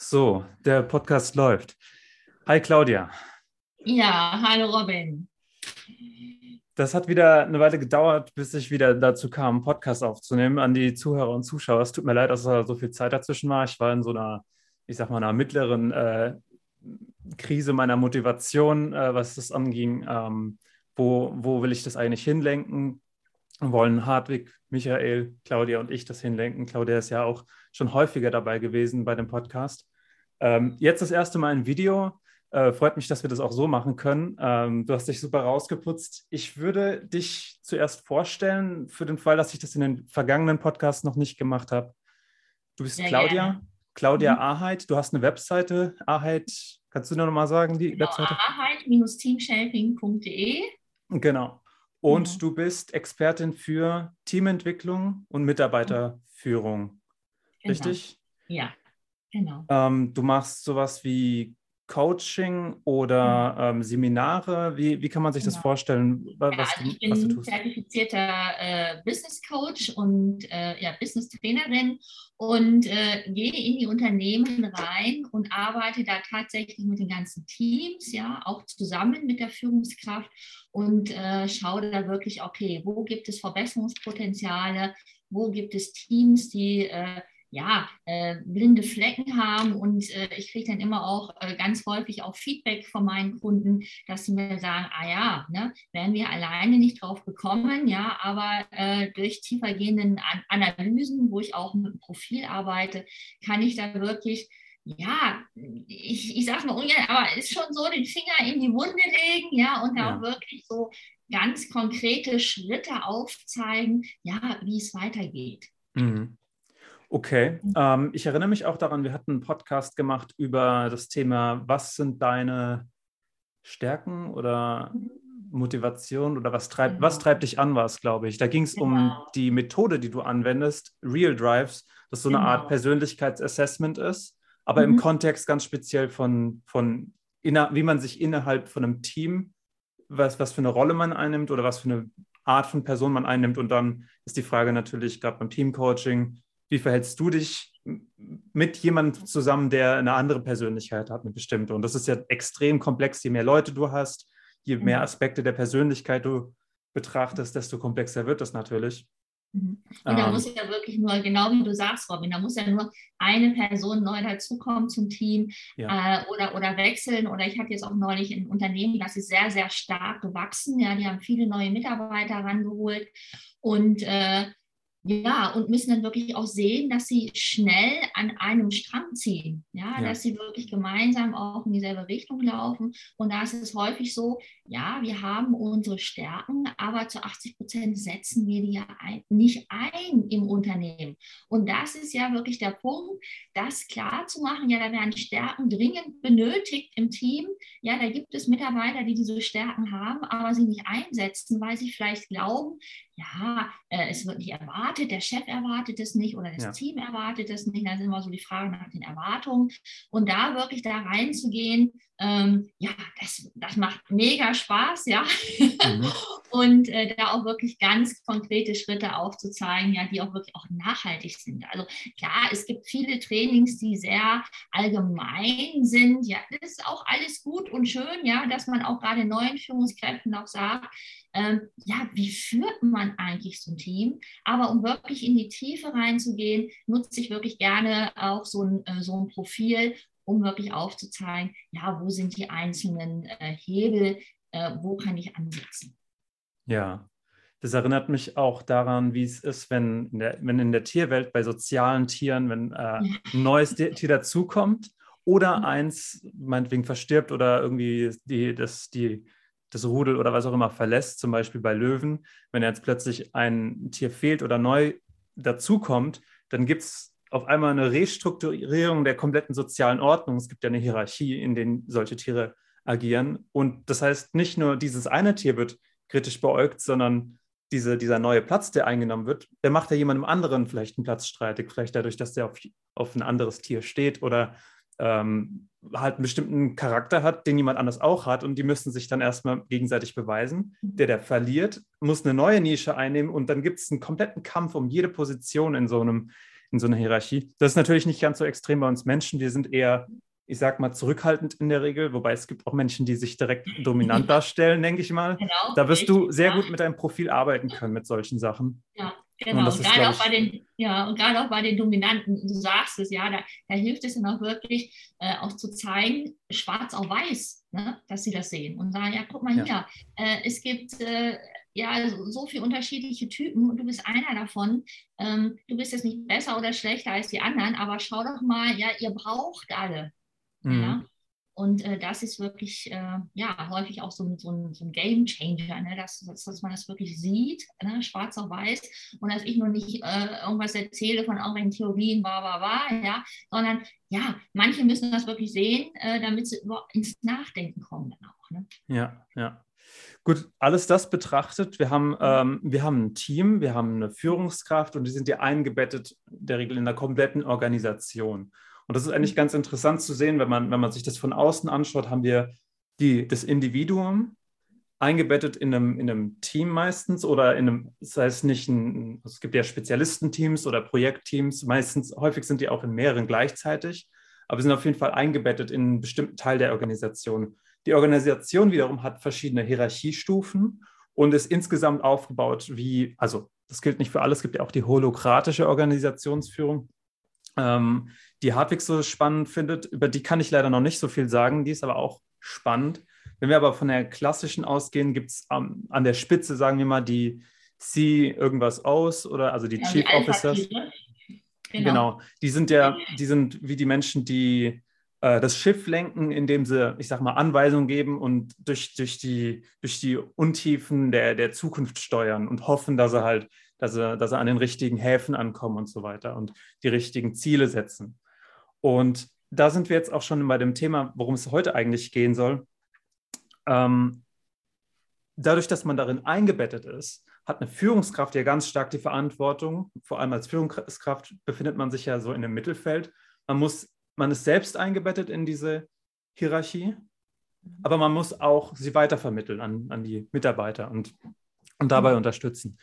So, der Podcast läuft. Hi Claudia. Ja, hallo Robin. Das hat wieder eine Weile gedauert, bis ich wieder dazu kam, einen Podcast aufzunehmen an die Zuhörer und Zuschauer. Es tut mir leid, dass da so viel Zeit dazwischen war. Ich war in so einer, ich sag mal, einer mittleren äh, Krise meiner Motivation, äh, was das anging. Ähm, wo, wo will ich das eigentlich hinlenken? wollen Hartwig, Michael, Claudia und ich das hinlenken. Claudia ist ja auch schon häufiger dabei gewesen bei dem Podcast. Ähm, jetzt das erste Mal ein Video. Äh, freut mich, dass wir das auch so machen können. Ähm, du hast dich super rausgeputzt. Ich würde dich zuerst vorstellen, für den Fall, dass ich das in den vergangenen Podcasts noch nicht gemacht habe. Du bist ja, Claudia, ja. Claudia mhm. Aheit. Du hast eine Webseite, Aheit. Kannst du nur noch mal sagen, die genau, Webseite? Aheit-teamshaping.de. Genau. Und mhm. du bist Expertin für Teamentwicklung und Mitarbeiterführung. Genau. Richtig? Ja, genau. Ähm, du machst sowas wie Coaching oder mhm. ähm, Seminare? Wie, wie kann man sich genau. das vorstellen? Was, ja, also ich bin du zertifizierter äh, Business Coach und äh, ja, Business Trainerin und äh, gehe in die Unternehmen rein und arbeite da tatsächlich mit den ganzen Teams, ja, auch zusammen mit der Führungskraft und äh, schaue da wirklich, okay, wo gibt es Verbesserungspotenziale, wo gibt es Teams, die äh, ja, äh, blinde Flecken haben. Und äh, ich kriege dann immer auch äh, ganz häufig auch Feedback von meinen Kunden, dass sie mir sagen, ah ja, ne, wären wir alleine nicht drauf gekommen, ja, aber äh, durch tiefergehenden An Analysen, wo ich auch mit dem Profil arbeite, kann ich da wirklich ja, ich, ich sage mal ungern, aber ist schon so, den Finger in die Wunde legen, ja, und da ja. wirklich so ganz konkrete Schritte aufzeigen, ja, wie es weitergeht. Mhm. Okay, mhm. ähm, ich erinnere mich auch daran, wir hatten einen Podcast gemacht über das Thema, was sind deine Stärken oder. Motivation oder was treibt, genau. was treibt dich an, war es, glaube ich. Da ging es genau. um die Methode, die du anwendest, Real Drives, das so eine genau. Art Persönlichkeitsassessment ist, aber mhm. im Kontext ganz speziell von, von inner, wie man sich innerhalb von einem Team, was, was für eine Rolle man einnimmt oder was für eine Art von Person man einnimmt. Und dann ist die Frage natürlich gerade beim Teamcoaching, wie verhältst du dich mit jemandem zusammen, der eine andere Persönlichkeit hat, eine bestimmte? Und das ist ja extrem komplex. Je mehr Leute du hast, je mhm. mehr Aspekte der Persönlichkeit du betrachtest, desto komplexer wird das natürlich. Mhm. Und da ähm, muss ja wirklich nur, genau wie du sagst, Robin, da muss ja nur eine Person neu dazukommen zum Team ja. äh, oder, oder wechseln. Oder ich hatte jetzt auch neulich ein Unternehmen, das ist sehr, sehr stark gewachsen. Ja, die haben viele neue Mitarbeiter rangeholt. Und äh, ja, und müssen dann wirklich auch sehen, dass sie schnell an einem Strang ziehen. Ja, ja, dass sie wirklich gemeinsam auch in dieselbe Richtung laufen. Und da ist es häufig so, ja, wir haben unsere Stärken, aber zu 80 Prozent setzen wir die ja ein, nicht ein im Unternehmen. Und das ist ja wirklich der Punkt, das klar zu machen. Ja, da werden Stärken dringend benötigt im Team. Ja, da gibt es Mitarbeiter, die diese Stärken haben, aber sie nicht einsetzen, weil sie vielleicht glauben, ja, äh, es wird nicht erwartet, der Chef erwartet es nicht oder das ja. Team erwartet es nicht. Da sind immer so die Fragen nach den Erwartungen. Und da wirklich da reinzugehen, ähm, ja, das, das macht mega Spaß, ja. Mhm. und äh, da auch wirklich ganz konkrete Schritte aufzuzeigen, ja, die auch wirklich auch nachhaltig sind. Also klar, es gibt viele Trainings, die sehr allgemein sind. Ja, das ist auch alles gut und schön, ja, dass man auch gerade neuen Führungskräften auch sagt, ähm, ja, wie führt man eigentlich so ein Team? Aber um wirklich in die Tiefe reinzugehen, nutze ich wirklich gerne auch so ein, äh, so ein Profil, um wirklich aufzuzeigen, ja, wo sind die einzelnen äh, Hebel, äh, wo kann ich ansetzen. Ja, das erinnert mich auch daran, wie es ist, wenn in der, wenn in der Tierwelt bei sozialen Tieren, wenn äh, ein neues Tier dazukommt oder mhm. eins meinetwegen verstirbt oder irgendwie die, das, die, das Rudel oder was auch immer verlässt, zum Beispiel bei Löwen, wenn jetzt plötzlich ein Tier fehlt oder neu dazukommt, dann gibt es auf einmal eine Restrukturierung der kompletten sozialen Ordnung. Es gibt ja eine Hierarchie, in der solche Tiere agieren. Und das heißt, nicht nur dieses eine Tier wird kritisch beäugt, sondern diese, dieser neue Platz, der eingenommen wird, der macht ja jemandem anderen vielleicht einen Platz streitig, vielleicht dadurch, dass der auf, auf ein anderes Tier steht oder ähm, halt einen bestimmten Charakter hat, den jemand anders auch hat und die müssen sich dann erstmal gegenseitig beweisen. Der, der verliert, muss eine neue Nische einnehmen und dann gibt es einen kompletten Kampf um jede Position in so einem in so einer Hierarchie. Das ist natürlich nicht ganz so extrem bei uns Menschen. Wir sind eher, ich sag mal, zurückhaltend in der Regel, wobei es gibt auch Menschen, die sich direkt dominant darstellen, denke ich mal. Genau, da wirst du sehr gut mit deinem Profil arbeiten können mit solchen Sachen. Ja. Genau, und, gerade auch bei den, ja, und gerade auch bei den Dominanten, du sagst es, ja, da, da hilft es dann auch wirklich, äh, auch zu zeigen, schwarz auf weiß, ne, dass sie das sehen und sagen, ja, guck mal ja. hier, äh, es gibt äh, ja so, so viele unterschiedliche Typen und du bist einer davon. Ähm, du bist jetzt nicht besser oder schlechter als die anderen, aber schau doch mal, ja, ihr braucht alle. Mhm. Ja? Und äh, das ist wirklich äh, ja, häufig auch so ein, so ein, so ein Game Changer, ne? dass, dass, man das wirklich sieht, ne? schwarz auf weiß, und dass ich nur nicht äh, irgendwas erzähle von irgendwelchen Theorien, bla, bla, bla, ja, sondern ja, manche müssen das wirklich sehen, äh, damit sie ins Nachdenken kommen dann auch. Ne? Ja, ja. Gut, alles das betrachtet, wir haben, ähm, wir haben ein Team, wir haben eine Führungskraft und die sind ja eingebettet, in der Regel in der kompletten Organisation. Und das ist eigentlich ganz interessant zu sehen, wenn man, wenn man sich das von außen anschaut, haben wir die, das Individuum eingebettet in einem, in einem Team meistens oder in einem, das heißt nicht ein, es gibt ja Spezialistenteams oder Projektteams, meistens, häufig sind die auch in mehreren gleichzeitig, aber sind auf jeden Fall eingebettet in einen bestimmten Teil der Organisation. Die Organisation wiederum hat verschiedene Hierarchiestufen und ist insgesamt aufgebaut wie, also das gilt nicht für alles, es gibt ja auch die holokratische Organisationsführung. Ähm, die Hartwig so spannend findet, über die kann ich leider noch nicht so viel sagen, die ist aber auch spannend. Wenn wir aber von der klassischen ausgehen, gibt es ähm, an der Spitze, sagen wir mal, die C irgendwas aus oder also die ja, Chief die Officers. Genau. genau. Die sind ja, die sind wie die Menschen, die äh, das Schiff lenken, indem sie, ich sag mal, Anweisungen geben und durch, durch, die, durch die Untiefen der, der Zukunft steuern und hoffen, dass sie halt, dass sie, dass sie an den richtigen Häfen ankommen und so weiter und die richtigen Ziele setzen. Und da sind wir jetzt auch schon bei dem Thema, worum es heute eigentlich gehen soll. Ähm, dadurch, dass man darin eingebettet ist, hat eine Führungskraft ja ganz stark die Verantwortung. Vor allem als Führungskraft befindet man sich ja so in dem Mittelfeld. Man muss, man ist selbst eingebettet in diese Hierarchie, aber man muss auch sie weitervermitteln an, an die Mitarbeiter und, und dabei unterstützen.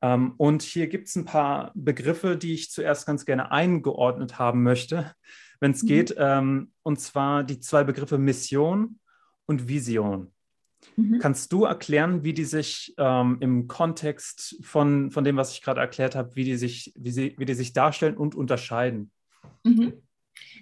Ähm, und hier gibt es ein paar Begriffe, die ich zuerst ganz gerne eingeordnet haben möchte, wenn es mhm. geht. Ähm, und zwar die zwei Begriffe Mission und Vision. Mhm. Kannst du erklären, wie die sich ähm, im Kontext von, von dem, was ich gerade erklärt habe, wie die sich, wie sie, wie die sich darstellen und unterscheiden? Mhm.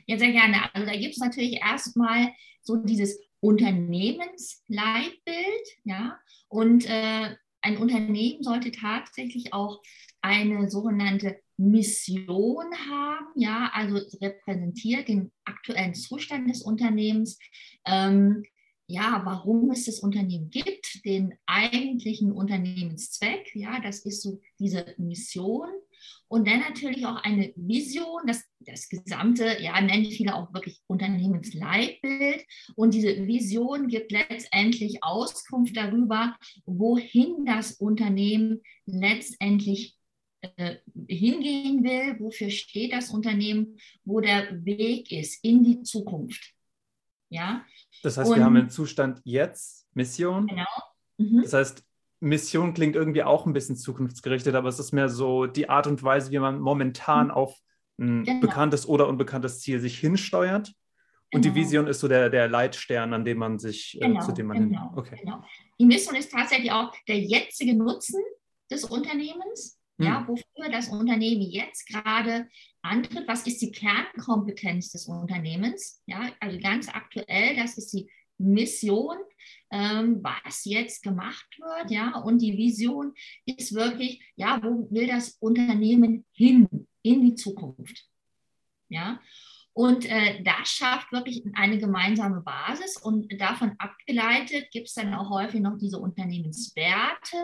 Ja, sehr gerne. Also da gibt es natürlich erstmal so dieses Unternehmensleitbild, ja, und äh, ein Unternehmen sollte tatsächlich auch eine sogenannte Mission haben, ja, also repräsentiert den aktuellen Zustand des Unternehmens, ähm, ja, warum es das Unternehmen gibt, den eigentlichen Unternehmenszweck, ja, das ist so diese Mission und dann natürlich auch eine Vision, das, das gesamte, ja, nennen viele auch wirklich Unternehmensleitbild. Und diese Vision gibt letztendlich Auskunft darüber, wohin das Unternehmen letztendlich äh, hingehen will, wofür steht das Unternehmen, wo der Weg ist in die Zukunft. Ja. Das heißt, Und, wir haben den Zustand jetzt, Mission. Genau. Mhm. Das heißt, Mission klingt irgendwie auch ein bisschen zukunftsgerichtet, aber es ist mehr so die Art und Weise, wie man momentan mhm. auf ein genau. bekanntes oder unbekanntes Ziel sich hinsteuert. Und genau. die Vision ist so der, der Leitstern, an dem man sich, genau, äh, zu dem man genau. Okay. Genau. Die Mission ist tatsächlich auch der jetzige Nutzen des Unternehmens, hm. ja, wofür das Unternehmen jetzt gerade antritt. Was ist die Kernkompetenz des Unternehmens? Ja, also ganz aktuell, das ist die Mission, ähm, was jetzt gemacht wird, ja, und die Vision ist wirklich, ja, wo will das Unternehmen hin? In die Zukunft, ja. Und äh, das schafft wirklich eine gemeinsame Basis. Und davon abgeleitet gibt es dann auch häufig noch diese Unternehmenswerte,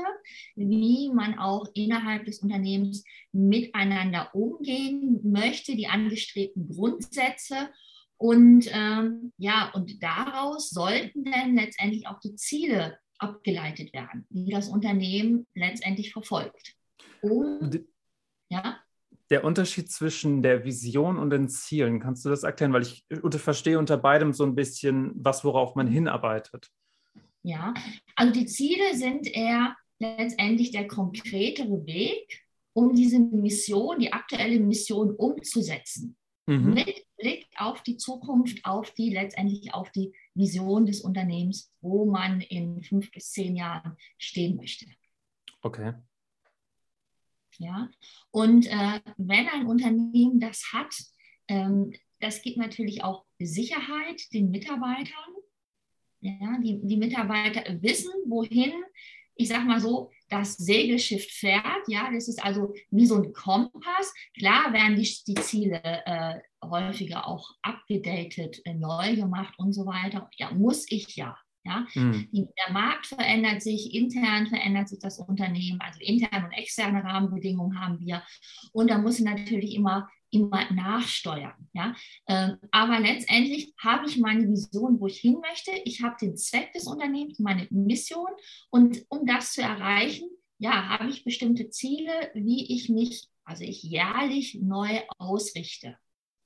wie man auch innerhalb des Unternehmens miteinander umgehen möchte, die angestrebten Grundsätze und ähm, ja, und daraus sollten dann letztendlich auch die Ziele abgeleitet werden, die das Unternehmen letztendlich verfolgt. Und, ja. Der Unterschied zwischen der Vision und den Zielen, kannst du das erklären? Weil ich verstehe unter beidem so ein bisschen, was worauf man hinarbeitet. Ja, also die Ziele sind eher letztendlich der konkretere Weg, um diese Mission, die aktuelle Mission umzusetzen. Mhm. Mit Blick auf die Zukunft, auf die letztendlich auf die Vision des Unternehmens, wo man in fünf bis zehn Jahren stehen möchte. Okay. Ja, und äh, wenn ein Unternehmen das hat, ähm, das gibt natürlich auch Sicherheit den Mitarbeitern. Ja, die, die Mitarbeiter wissen, wohin, ich sag mal so, das Segelschiff fährt. Ja, das ist also wie so ein Kompass. Klar werden die, die Ziele äh, häufiger auch abgedatet, äh, neu gemacht und so weiter. Ja, muss ich ja. Ja, mhm. der Markt verändert sich, intern verändert sich das Unternehmen, also interne und externe Rahmenbedingungen haben wir. Und da muss natürlich immer immer nachsteuern. Ja? Ähm, aber letztendlich habe ich meine Vision, wo ich hin möchte. Ich habe den Zweck des Unternehmens, meine Mission. Und um das zu erreichen, ja, habe ich bestimmte Ziele, wie ich mich, also ich jährlich neu ausrichte.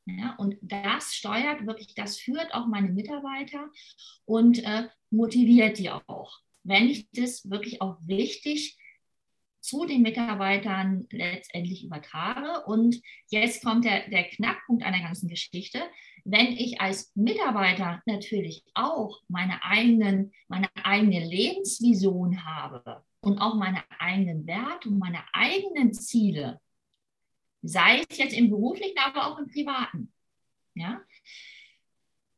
Ja, und das steuert wirklich, das führt auch meine Mitarbeiter und äh, motiviert die auch. Wenn ich das wirklich auch wichtig zu den Mitarbeitern letztendlich übertrage. Und jetzt kommt der, der Knackpunkt einer ganzen Geschichte. Wenn ich als Mitarbeiter natürlich auch meine, eigenen, meine eigene Lebensvision habe und auch meine eigenen Werte und meine eigenen Ziele, sei es jetzt im beruflichen, aber auch im privaten, ja,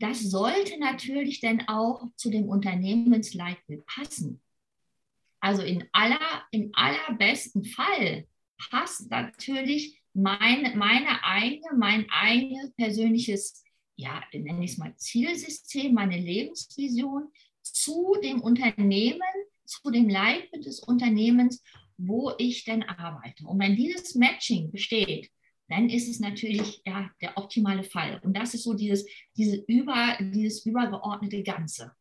das sollte natürlich dann auch zu dem Unternehmensleitbild passen. Also in aller, im allerbesten Fall passt natürlich mein, meine eigene, mein eigenes persönliches, ja, nenne ich es mal Zielsystem, meine Lebensvision zu dem Unternehmen, zu dem Leitbild des Unternehmens, wo ich denn arbeite. Und wenn dieses Matching besteht, dann ist es natürlich ja, der optimale Fall. Und das ist so dieses, diese über, dieses übergeordnete Ganze.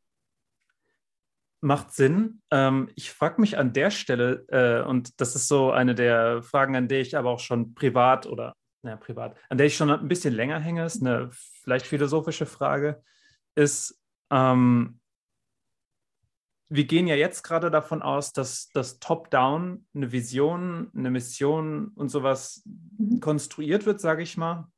Macht Sinn. Ähm, ich frage mich an der Stelle, äh, und das ist so eine der Fragen, an der ich aber auch schon privat oder, naja, privat, an der ich schon ein bisschen länger hänge, ist eine vielleicht philosophische Frage, ist, ähm, wir gehen ja jetzt gerade davon aus, dass das Top-Down eine Vision, eine Mission und sowas mhm. konstruiert wird, sage ich mal.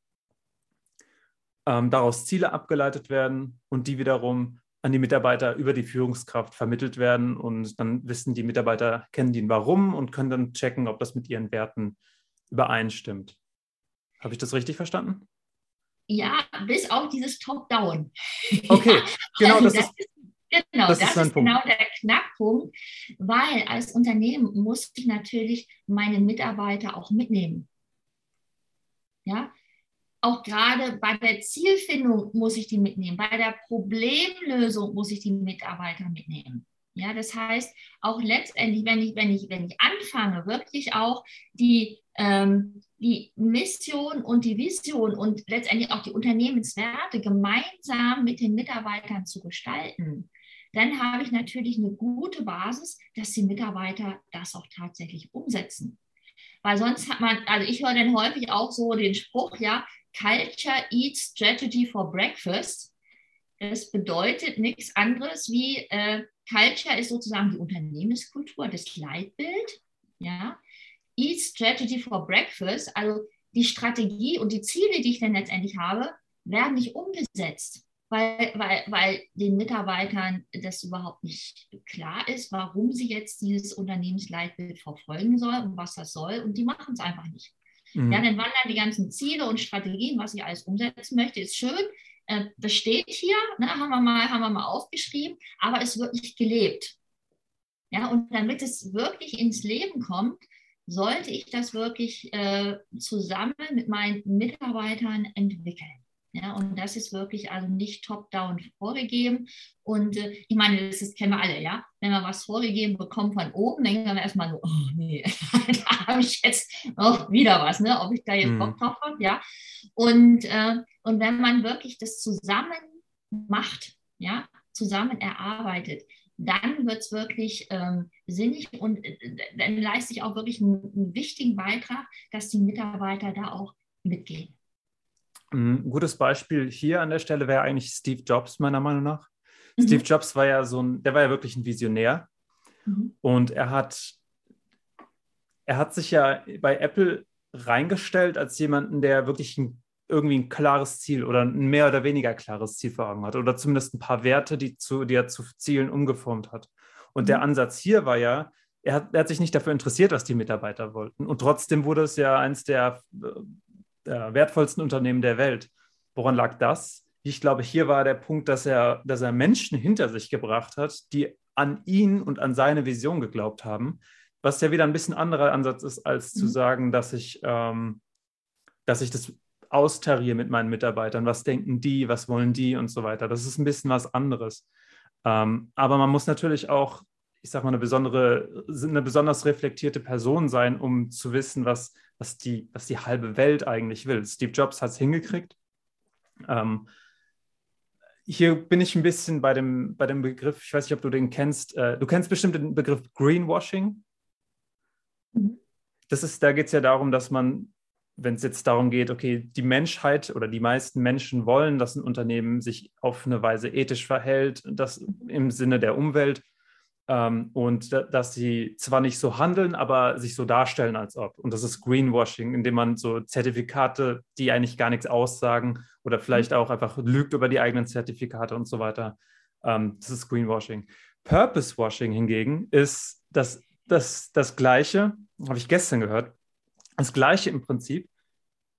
Ähm, daraus Ziele abgeleitet werden und die wiederum an die Mitarbeiter über die Führungskraft vermittelt werden und dann wissen die Mitarbeiter, kennen die Warum und können dann checken, ob das mit ihren Werten übereinstimmt. Habe ich das richtig verstanden? Ja, bis auf dieses Top-Down. Okay, genau also das, das, ist, genau, das, das ist, ist genau der Knackpunkt, weil als Unternehmen muss ich natürlich meine Mitarbeiter auch mitnehmen. Ja, auch gerade bei der Zielfindung muss ich die mitnehmen, bei der Problemlösung muss ich die Mitarbeiter mitnehmen. Ja, das heißt, auch letztendlich, wenn ich, wenn ich, wenn ich anfange, wirklich auch die, ähm, die Mission und die Vision und letztendlich auch die Unternehmenswerte gemeinsam mit den Mitarbeitern zu gestalten, dann habe ich natürlich eine gute Basis, dass die Mitarbeiter das auch tatsächlich umsetzen. Weil sonst hat man, also ich höre dann häufig auch so den Spruch, ja, Culture Eats Strategy for Breakfast. Das bedeutet nichts anderes wie äh, Culture ist sozusagen die Unternehmenskultur, das Leitbild. Ja? Eat Strategy for Breakfast, also die Strategie und die Ziele, die ich dann letztendlich habe, werden nicht umgesetzt, weil, weil, weil den Mitarbeitern das überhaupt nicht klar ist, warum sie jetzt dieses Unternehmensleitbild verfolgen sollen und was das soll. Und die machen es einfach nicht. Mhm. Ja, dann wandern die ganzen Ziele und Strategien, was ich alles umsetzen möchte, ist schön. Äh, das steht hier, ne, haben, wir mal, haben wir mal aufgeschrieben, aber es wird nicht gelebt. Ja, und damit es wirklich ins Leben kommt, sollte ich das wirklich äh, zusammen mit meinen Mitarbeitern entwickeln. Ja, und das ist wirklich also nicht top-down vorgegeben. Und äh, ich meine, das ist, kennen wir alle, ja. Wenn wir was vorgegeben bekommen von oben, denken wir erstmal so, oh nee, da habe ich jetzt noch wieder was, ne? ob ich da jetzt Bock mhm. drauf habe, ja. Und, äh, und wenn man wirklich das zusammen macht, ja, zusammen erarbeitet, dann wird es wirklich ähm, sinnig und äh, dann leiste ich auch wirklich einen, einen wichtigen Beitrag, dass die Mitarbeiter da auch mitgehen. Ein gutes Beispiel hier an der Stelle wäre eigentlich Steve Jobs, meiner Meinung nach. Mhm. Steve Jobs war ja so ein, der war ja wirklich ein Visionär. Mhm. Und er hat, er hat sich ja bei Apple reingestellt als jemanden, der wirklich ein, irgendwie ein klares Ziel oder ein mehr oder weniger klares Ziel vor Augen hat oder zumindest ein paar Werte, die, zu, die er zu Zielen umgeformt hat. Und mhm. der Ansatz hier war ja, er hat, er hat, sich nicht dafür interessiert, was die Mitarbeiter wollten. Und trotzdem wurde es ja eines der, der wertvollsten Unternehmen der Welt. Woran lag das? Ich glaube, hier war der Punkt, dass er, dass er Menschen hinter sich gebracht hat, die an ihn und an seine Vision geglaubt haben, was ja wieder ein bisschen anderer Ansatz ist, als mhm. zu sagen, dass ich, ähm, dass ich das austariere mit meinen Mitarbeitern. Was denken die, was wollen die und so weiter. Das ist ein bisschen was anderes. Ähm, aber man muss natürlich auch, ich sag mal, eine besondere, eine besonders reflektierte Person sein, um zu wissen, was, was, die, was die halbe Welt eigentlich will. Steve Jobs hat es hingekriegt. Ähm, hier bin ich ein bisschen bei dem, bei dem Begriff, ich weiß nicht, ob du den kennst. Äh, du kennst bestimmt den Begriff Greenwashing. Mhm. Das ist, da geht es ja darum, dass man, wenn es jetzt darum geht, okay, die Menschheit oder die meisten Menschen wollen, dass ein Unternehmen sich auf eine Weise ethisch verhält, das im Sinne der Umwelt ähm, und da, dass sie zwar nicht so handeln, aber sich so darstellen, als ob. Und das ist Greenwashing, indem man so Zertifikate, die eigentlich gar nichts aussagen oder vielleicht auch einfach lügt über die eigenen Zertifikate und so weiter. Ähm, das ist Greenwashing. Purpose Washing hingegen ist das das, das Gleiche, habe ich gestern gehört, das Gleiche im Prinzip,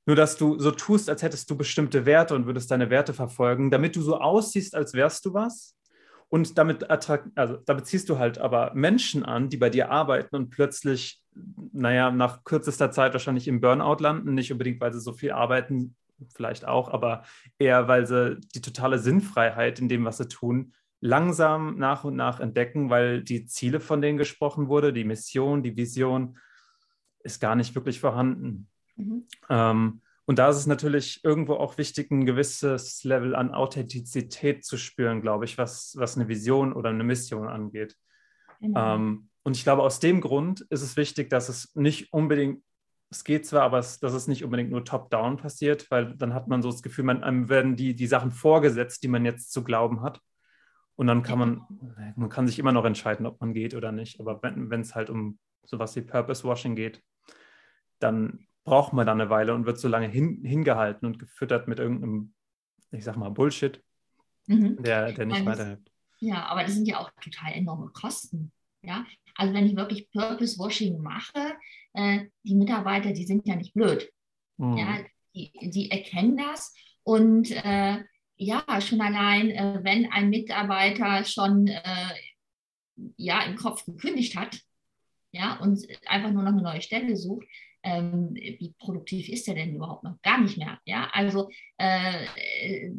nur dass du so tust, als hättest du bestimmte Werte und würdest deine Werte verfolgen, damit du so aussiehst, als wärst du was. Und damit, also, damit ziehst du halt aber Menschen an, die bei dir arbeiten und plötzlich, naja, nach kürzester Zeit wahrscheinlich im Burnout landen. Nicht unbedingt, weil sie so viel arbeiten, vielleicht auch, aber eher, weil sie die totale Sinnfreiheit in dem, was sie tun, langsam nach und nach entdecken, weil die Ziele, von denen gesprochen wurde, die Mission, die Vision, ist gar nicht wirklich vorhanden. Mhm. Ähm, und da ist es natürlich irgendwo auch wichtig, ein gewisses Level an Authentizität zu spüren, glaube ich, was, was eine Vision oder eine Mission angeht. Genau. Ähm, und ich glaube, aus dem Grund ist es wichtig, dass es nicht unbedingt, es geht zwar, aber es, dass es nicht unbedingt nur top-down passiert, weil dann hat man so das Gefühl, man, einem werden die, die Sachen vorgesetzt, die man jetzt zu glauben hat. Und dann kann man, man kann sich immer noch entscheiden, ob man geht oder nicht. Aber wenn es halt um sowas wie Purpose Washing geht, dann braucht man da eine Weile und wird so lange hin, hingehalten und gefüttert mit irgendeinem, ich sag mal, Bullshit, mhm. der, der nicht weiterhilft. Ja, aber das sind ja auch total enorme Kosten. Ja, also wenn ich wirklich Purpose Washing mache, äh, die Mitarbeiter, die sind ja nicht blöd. Mhm. Ja, die, die erkennen das und äh, ja, schon allein, äh, wenn ein Mitarbeiter schon äh, ja, im Kopf gekündigt hat ja, und einfach nur noch eine neue Stelle sucht, ähm, wie produktiv ist er denn überhaupt noch? Gar nicht mehr. Ja, also äh,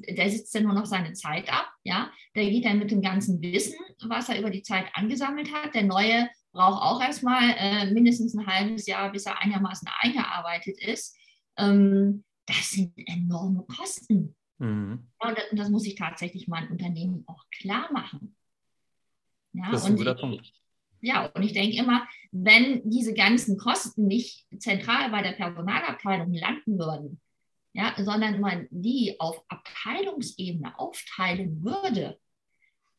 der sitzt dann nur noch seine Zeit ab. Ja, der geht dann mit dem ganzen Wissen, was er über die Zeit angesammelt hat. Der Neue braucht auch erstmal äh, mindestens ein halbes Jahr, bis er einigermaßen eingearbeitet ist. Ähm, das sind enorme Kosten. Mhm. Und das muss ich tatsächlich mein Unternehmen auch klar machen. Ja, das ist ein guter Punkt. Ja, und ich denke immer, wenn diese ganzen Kosten nicht zentral bei der Personalabteilung landen würden, ja, sondern man die auf Abteilungsebene aufteilen würde,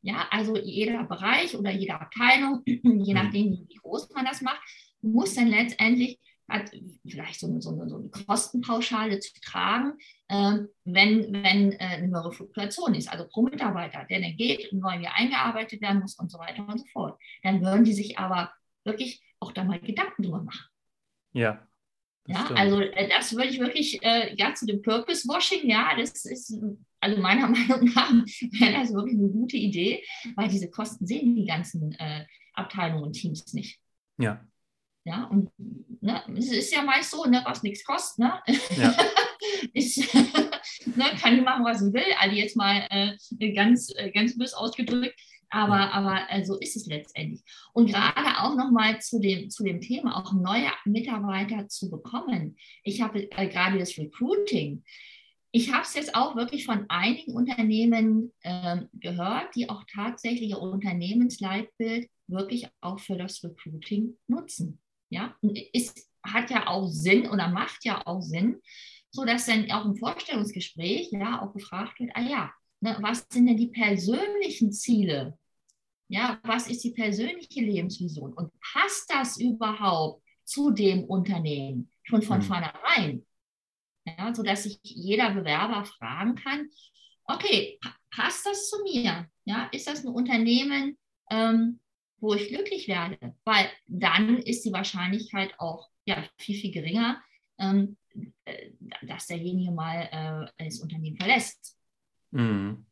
ja, also jeder Bereich oder jede Abteilung, je mhm. nachdem, wie groß man das macht, muss dann letztendlich hat vielleicht so eine, so eine, so eine Kostenpauschale zu tragen, äh, wenn, wenn äh, eine höhere Fluktuation ist, also pro Mitarbeiter, der dann geht und neu wieder eingearbeitet werden muss und so weiter und so fort. Dann würden die sich aber wirklich auch da mal Gedanken drüber machen. Ja. Ja, stimmt. also äh, das würde ich wirklich, äh, ja, zu dem Purpose Washing, ja, das ist, also meiner Meinung nach wäre das wirklich eine gute Idee, weil diese Kosten sehen die ganzen äh, Abteilungen und Teams nicht. Ja, ja, und ne, es ist ja meist so, ne, was nichts kostet, ne? Ja. ist, ne, kann ich machen, was ich will. Also jetzt mal äh, ganz, äh, ganz bös ausgedrückt. Aber, aber äh, so ist es letztendlich. Und gerade auch nochmal zu dem, zu dem Thema, auch neue Mitarbeiter zu bekommen. Ich habe äh, gerade das Recruiting. Ich habe es jetzt auch wirklich von einigen Unternehmen ähm, gehört, die auch tatsächlich ihr Unternehmensleitbild wirklich auch für das Recruiting nutzen. Ja, es hat ja auch Sinn oder macht ja auch Sinn, so dass dann auch im Vorstellungsgespräch ja auch gefragt wird, ah ja, ne, was sind denn die persönlichen Ziele? Ja, was ist die persönliche Lebensvision? Und passt das überhaupt zu dem Unternehmen, schon von mhm. vornherein. Ja, sodass sich jeder Bewerber fragen kann, okay, passt das zu mir? Ja, ist das ein Unternehmen, ähm, wo ich glücklich werde? Weil dann ist die Wahrscheinlichkeit auch ja, viel, viel geringer, ähm, äh, dass derjenige mal äh, das Unternehmen verlässt. Mhm.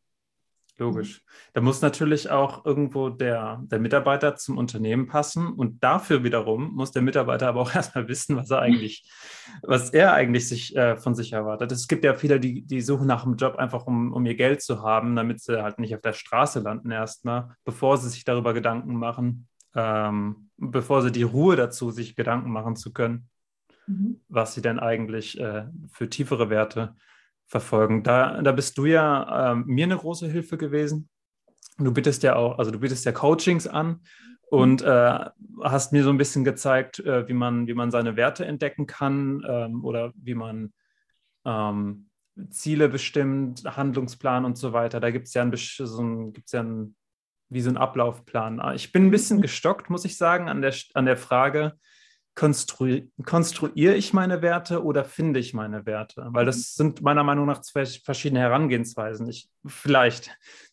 Logisch. Da muss natürlich auch irgendwo der, der Mitarbeiter zum Unternehmen passen und dafür wiederum muss der Mitarbeiter aber auch erstmal wissen, was er eigentlich, was er eigentlich sich äh, von sich erwartet. Es gibt ja viele, die, die suchen nach einem Job einfach, um, um ihr Geld zu haben, damit sie halt nicht auf der Straße landen erstmal, bevor sie sich darüber Gedanken machen, ähm, bevor sie die Ruhe dazu, sich Gedanken machen zu können, mhm. was sie denn eigentlich äh, für tiefere Werte verfolgen. Da, da bist du ja äh, mir eine große Hilfe gewesen. Du bittest ja auch, also du bietest ja Coachings an und äh, hast mir so ein bisschen gezeigt, äh, wie, man, wie man seine Werte entdecken kann ähm, oder wie man ähm, Ziele bestimmt, Handlungsplan und so weiter. Da gibt es ja, ein, so ein, gibt's ja ein, wie so ein Ablaufplan. Ich bin ein bisschen mhm. gestockt, muss ich sagen, an der, an der Frage, konstru konstruiere ich meine Werte oder finde ich meine Werte? Weil das mhm. sind meiner Meinung nach zwei verschiedene Herangehensweisen. Ich, vielleicht,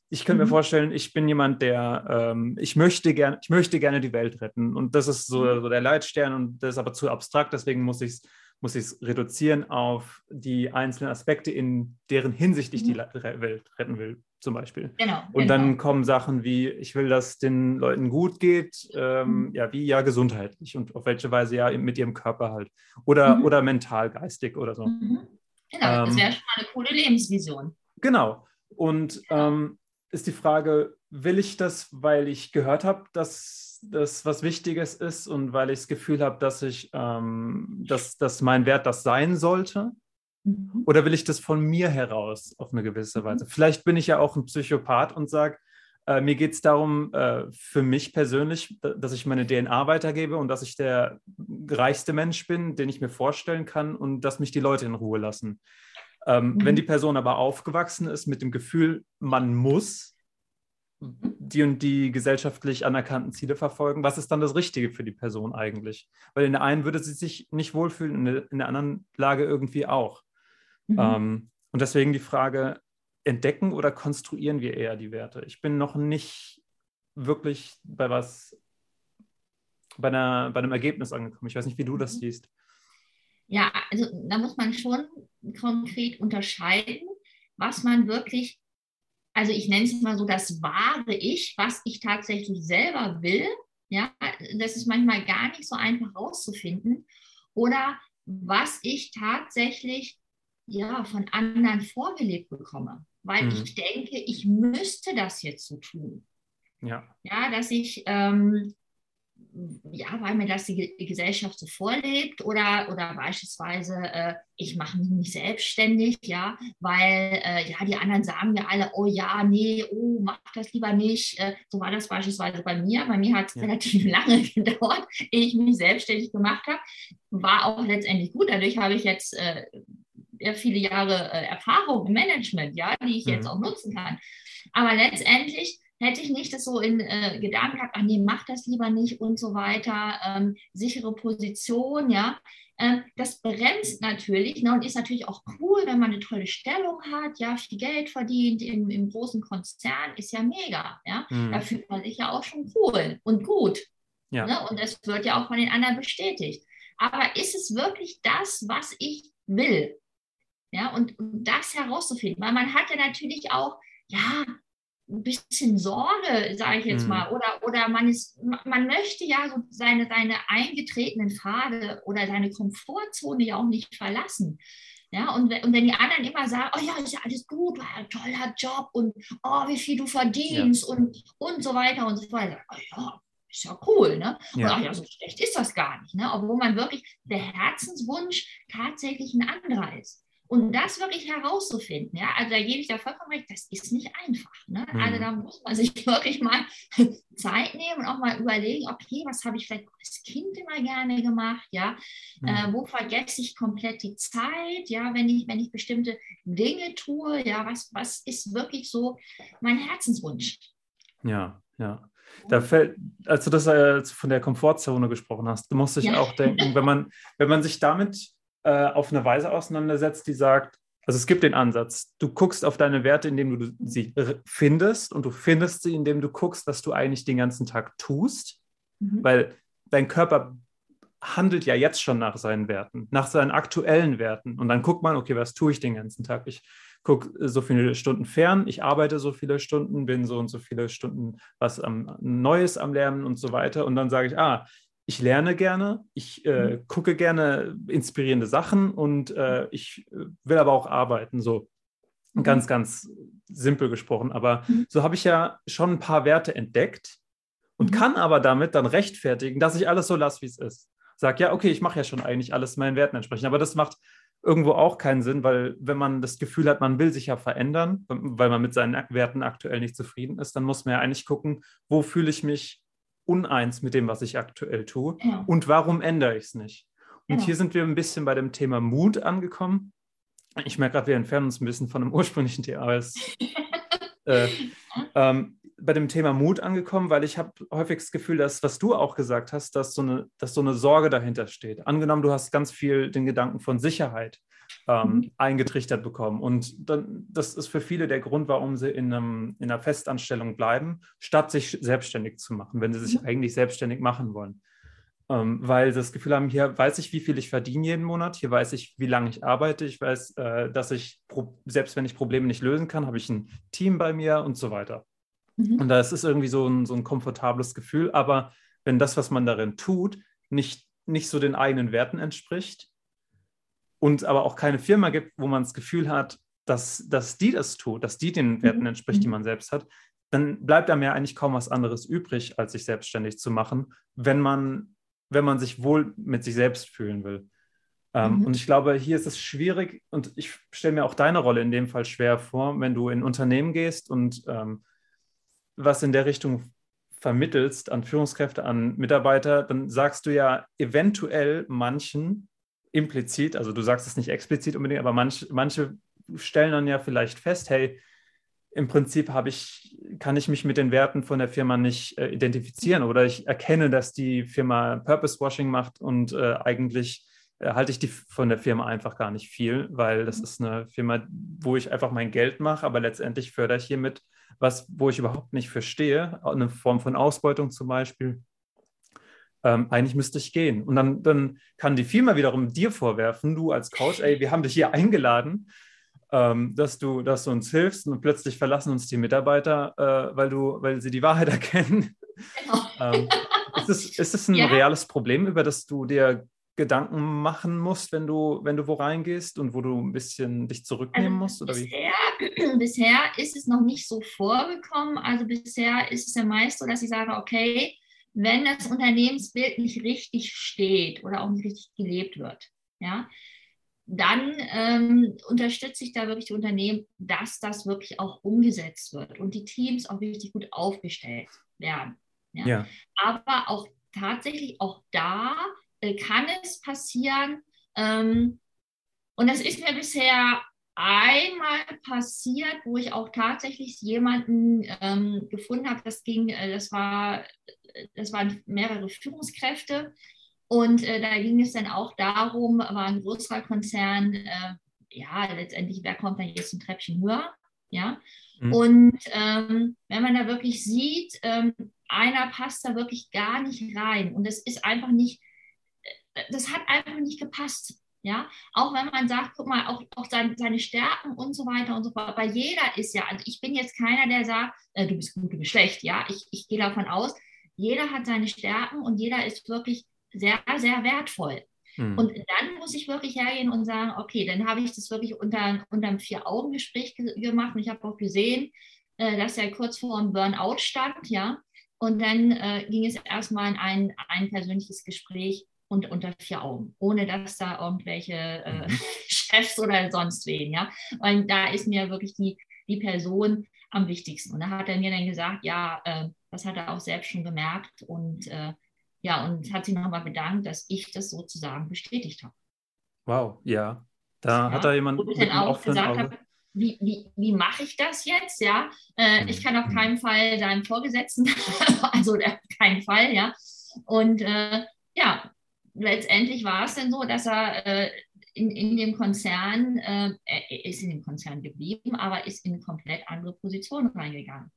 ich könnte mhm. mir vorstellen, ich bin jemand, der, ähm, ich, möchte gern, ich möchte gerne die Welt retten. Und das ist so, mhm. so der Leitstern und das ist aber zu abstrakt, deswegen muss ich es muss ich es reduzieren auf die einzelnen Aspekte, in deren Hinsicht ich die mhm. Welt retten will, zum Beispiel. Genau, und genau. dann kommen Sachen wie, ich will, dass den Leuten gut geht, ähm, mhm. ja, wie ja gesundheitlich und auf welche Weise ja mit ihrem Körper halt. Oder, mhm. oder mental, geistig oder so. Mhm. Genau, ähm, das wäre schon mal eine coole Lebensvision. Genau. Und ähm, ist die Frage, will ich das, weil ich gehört habe, dass das was Wichtiges ist und weil ich das Gefühl habe, dass ich, ähm, dass, dass mein Wert das sein sollte? Mhm. Oder will ich das von mir heraus auf eine gewisse Weise? Mhm. Vielleicht bin ich ja auch ein Psychopath und sage, äh, mir geht es darum, äh, für mich persönlich, dass ich meine DNA weitergebe und dass ich der reichste Mensch bin, den ich mir vorstellen kann und dass mich die Leute in Ruhe lassen. Ähm, mhm. Wenn die Person aber aufgewachsen ist mit dem Gefühl, man muss, die und die gesellschaftlich anerkannten Ziele verfolgen, was ist dann das Richtige für die Person eigentlich? Weil in der einen würde sie sich nicht wohlfühlen, in der, in der anderen Lage irgendwie auch. Mhm. Ähm, und deswegen die Frage, entdecken oder konstruieren wir eher die Werte? Ich bin noch nicht wirklich bei was, bei, einer, bei einem Ergebnis angekommen. Ich weiß nicht, wie du das mhm. siehst. Ja, also da muss man schon konkret unterscheiden, was man wirklich also ich nenne es mal so das wahre Ich, was ich tatsächlich selber will. Ja, das ist manchmal gar nicht so einfach rauszufinden. Oder was ich tatsächlich ja, von anderen vorgelebt bekomme. Weil mhm. ich denke, ich müsste das jetzt so tun. Ja. Ja, dass ich ähm, ja, weil mir das die, Gesellschaft so vorlebt oder, oder beispielsweise äh, ich mache mich nicht selbstständig, ja, weil äh, ja, die anderen sagen mir alle, oh ja, nee, oh, mach das lieber nicht. Äh, so war das beispielsweise bei mir. Bei mir hat es ja. relativ lange gedauert, ehe ich mich selbstständig gemacht habe. War auch letztendlich gut. Dadurch habe ich jetzt äh, viele Jahre äh, Erfahrung im Management, ja, die ich mhm. jetzt auch nutzen kann. Aber letztendlich hätte ich nicht das so in äh, Gedanken gehabt, ach nee, mach das lieber nicht und so weiter, ähm, sichere Position, ja. Ähm, das bremst natürlich ne, und ist natürlich auch cool, wenn man eine tolle Stellung hat, ja, viel Geld verdient im, im großen Konzern, ist ja mega, ja. Mhm. Da fühlt man sich ja auch schon cool und gut. Ja. Ne? Und das wird ja auch von den anderen bestätigt. Aber ist es wirklich das, was ich will? Ja, und, und das herauszufinden, weil man hat ja natürlich auch, ja, ein bisschen Sorge, sage ich jetzt mhm. mal, oder, oder man ist, man möchte ja so seine, seine eingetretenen Pfade oder seine Komfortzone ja auch nicht verlassen. Ja, und, und wenn die anderen immer sagen, oh ja, ist ja alles gut, ein toller Job und oh, wie viel du verdienst ja. und, und so weiter und so weiter. Oh ja, ist ja cool, ne? Und ja. ach ja, so schlecht ist das gar nicht, ne? Obwohl man wirklich der Herzenswunsch tatsächlich ein anderer ist. Und das wirklich herauszufinden, ja, also da gebe ich dir vollkommen recht, das ist nicht einfach. Ne? Mhm. Also da muss man sich wirklich mal Zeit nehmen und auch mal überlegen, okay, was habe ich vielleicht als Kind immer gerne gemacht, ja, mhm. äh, wo vergesse ich komplett die Zeit, ja, wenn ich, wenn ich bestimmte Dinge tue, ja, was, was ist wirklich so mein Herzenswunsch? Ja, ja. Da fällt, als du das äh, von der Komfortzone gesprochen hast, musste ich ja. auch denken, wenn man, wenn man sich damit äh, auf eine Weise auseinandersetzt, die sagt, also es gibt den Ansatz, du guckst auf deine Werte, indem du sie findest und du findest sie, indem du guckst, was du eigentlich den ganzen Tag tust, mhm. weil dein Körper handelt ja jetzt schon nach seinen Werten, nach seinen aktuellen Werten. Und dann guckt man, okay, was tue ich den ganzen Tag? Ich gucke so viele Stunden fern, ich arbeite so viele Stunden, bin so und so viele Stunden was am, Neues am Lernen und so weiter. Und dann sage ich, ah, ich lerne gerne, ich äh, mhm. gucke gerne inspirierende Sachen und äh, ich äh, will aber auch arbeiten, so mhm. ganz, ganz simpel gesprochen. Aber mhm. so habe ich ja schon ein paar Werte entdeckt und kann aber damit dann rechtfertigen, dass ich alles so lasse, wie es ist. Sag ja, okay, ich mache ja schon eigentlich alles meinen Werten entsprechend, aber das macht irgendwo auch keinen Sinn, weil wenn man das Gefühl hat, man will sich ja verändern, weil man mit seinen Werten aktuell nicht zufrieden ist, dann muss man ja eigentlich gucken, wo fühle ich mich uneins mit dem, was ich aktuell tue ja. und warum ändere ich es nicht. Und ja. hier sind wir ein bisschen bei dem Thema Mut angekommen. Ich merke gerade, wir entfernen uns ein bisschen von dem ursprünglichen Thema. äh, ähm, bei dem Thema Mut angekommen, weil ich habe häufig das Gefühl, dass, was du auch gesagt hast, dass so, eine, dass so eine Sorge dahinter steht. Angenommen, du hast ganz viel den Gedanken von Sicherheit ähm, mhm. eingetrichtert bekommen. Und dann, das ist für viele der Grund, warum sie in, einem, in einer Festanstellung bleiben, statt sich selbstständig zu machen, wenn sie sich mhm. eigentlich selbstständig machen wollen. Ähm, weil sie das Gefühl haben, hier weiß ich, wie viel ich verdiene jeden Monat, hier weiß ich, wie lange ich arbeite, ich weiß, äh, dass ich, selbst wenn ich Probleme nicht lösen kann, habe ich ein Team bei mir und so weiter. Mhm. Und das ist irgendwie so ein, so ein komfortables Gefühl. Aber wenn das, was man darin tut, nicht, nicht so den eigenen Werten entspricht und aber auch keine Firma gibt, wo man das Gefühl hat, dass, dass die das tut, dass die den Werten mhm. entspricht, die mhm. man selbst hat, dann bleibt einem ja eigentlich kaum was anderes übrig, als sich selbstständig zu machen, wenn man, wenn man sich wohl mit sich selbst fühlen will. Ähm, mhm. Und ich glaube, hier ist es schwierig und ich stelle mir auch deine Rolle in dem Fall schwer vor, wenn du in Unternehmen gehst und ähm, was in der Richtung vermittelst an Führungskräfte, an Mitarbeiter, dann sagst du ja eventuell manchen implizit, also du sagst es nicht explizit unbedingt, aber manch, manche stellen dann ja vielleicht fest, hey, im Prinzip habe ich, kann ich mich mit den Werten von der Firma nicht äh, identifizieren oder ich erkenne, dass die Firma Purpose Washing macht und äh, eigentlich äh, halte ich die von der Firma einfach gar nicht viel, weil das ist eine Firma, wo ich einfach mein Geld mache, aber letztendlich fördere ich hiermit was, wo ich überhaupt nicht verstehe, eine Form von Ausbeutung zum Beispiel. Ähm, eigentlich müsste ich gehen. Und dann, dann kann die Firma wiederum dir vorwerfen, du als Coach, ey, wir haben dich hier eingeladen, ähm, dass, du, dass du uns hilfst und plötzlich verlassen uns die Mitarbeiter, äh, weil, du, weil sie die Wahrheit erkennen. Genau. ähm, ist, es, ist es ein ja. reales Problem, über das du dir Gedanken machen musst, wenn du, wenn du wo reingehst und wo du ein bisschen dich zurücknehmen also musst? Oder bisher, wie? bisher ist es noch nicht so vorgekommen. Also bisher ist es ja meist so, dass ich sage, okay, wenn das Unternehmensbild nicht richtig steht oder auch nicht richtig gelebt wird, ja, dann ähm, unterstütze ich da wirklich die Unternehmen, dass das wirklich auch umgesetzt wird und die Teams auch richtig gut aufgestellt werden. Ja. ja. Aber auch tatsächlich auch da äh, kann es passieren. Ähm, und das ist mir bisher einmal passiert, wo ich auch tatsächlich jemanden ähm, gefunden habe. Das ging, äh, das war, das waren mehrere Führungskräfte. Und äh, da ging es dann auch darum, war ein größerer Konzern, äh, ja, letztendlich, wer kommt dann jetzt ein Treppchen höher? Ja. Mhm. Und ähm, wenn man da wirklich sieht, ähm, einer passt da wirklich gar nicht rein. Und es ist einfach nicht das hat einfach nicht gepasst. Ja, auch wenn man sagt, guck mal, auch, auch seine, seine Stärken und so weiter und so fort. Bei jeder ist ja, also ich bin jetzt keiner, der sagt, äh, du bist gut, du bist schlecht. Ja, ich, ich gehe davon aus, jeder hat seine Stärken und jeder ist wirklich sehr, sehr wertvoll. Mhm. Und dann muss ich wirklich hergehen und sagen, okay, dann habe ich das wirklich unter, unter einem Vier-Augen-Gespräch ge gemacht und ich habe auch gesehen, äh, dass er kurz vor einem Burnout stand, ja. Und dann äh, ging es erstmal in ein, ein persönliches Gespräch und unter vier Augen, ohne dass da irgendwelche äh, mhm. Chefs oder sonst wen, ja. Und da ist mir wirklich die, die Person am wichtigsten. Und da hat er mir dann gesagt, ja, äh, das hat er auch selbst schon gemerkt und äh, ja, und hat sich nochmal bedankt, dass ich das sozusagen bestätigt habe. Wow, ja. Da ja, hat er jemand mit einem auch gesagt. Habe, wie, wie, wie mache ich das jetzt? Ja, äh, ich kann auf keinen Fall seinem Vorgesetzten, also auf keinen Fall, ja. Und äh, ja, letztendlich war es dann so, dass er äh, in, in dem Konzern, äh, er ist in dem Konzern geblieben, aber ist in eine komplett andere Position reingegangen.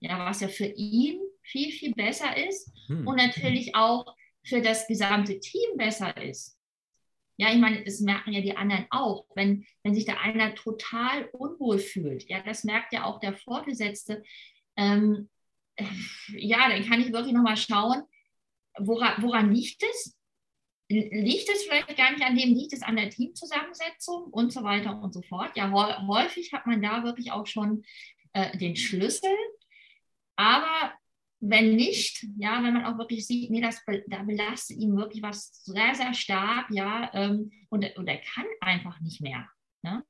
Ja, was ja für ihn viel, viel besser ist hm. und natürlich auch für das gesamte Team besser ist. Ja, ich meine, das merken ja die anderen auch. Wenn, wenn sich da einer total unwohl fühlt, ja, das merkt ja auch der Vorgesetzte. Ähm, ja, dann kann ich wirklich nochmal schauen, woran, woran liegt es? Liegt es vielleicht gar nicht an dem, liegt es an der Teamzusammensetzung und so weiter und so fort. Ja, häufig hat man da wirklich auch schon äh, den Schlüssel. Aber wenn nicht, ja, wenn man auch wirklich sieht, nee, das, da belastet ihm wirklich was sehr, sehr stark, ja, ähm, und, und er kann einfach nicht mehr. Ne?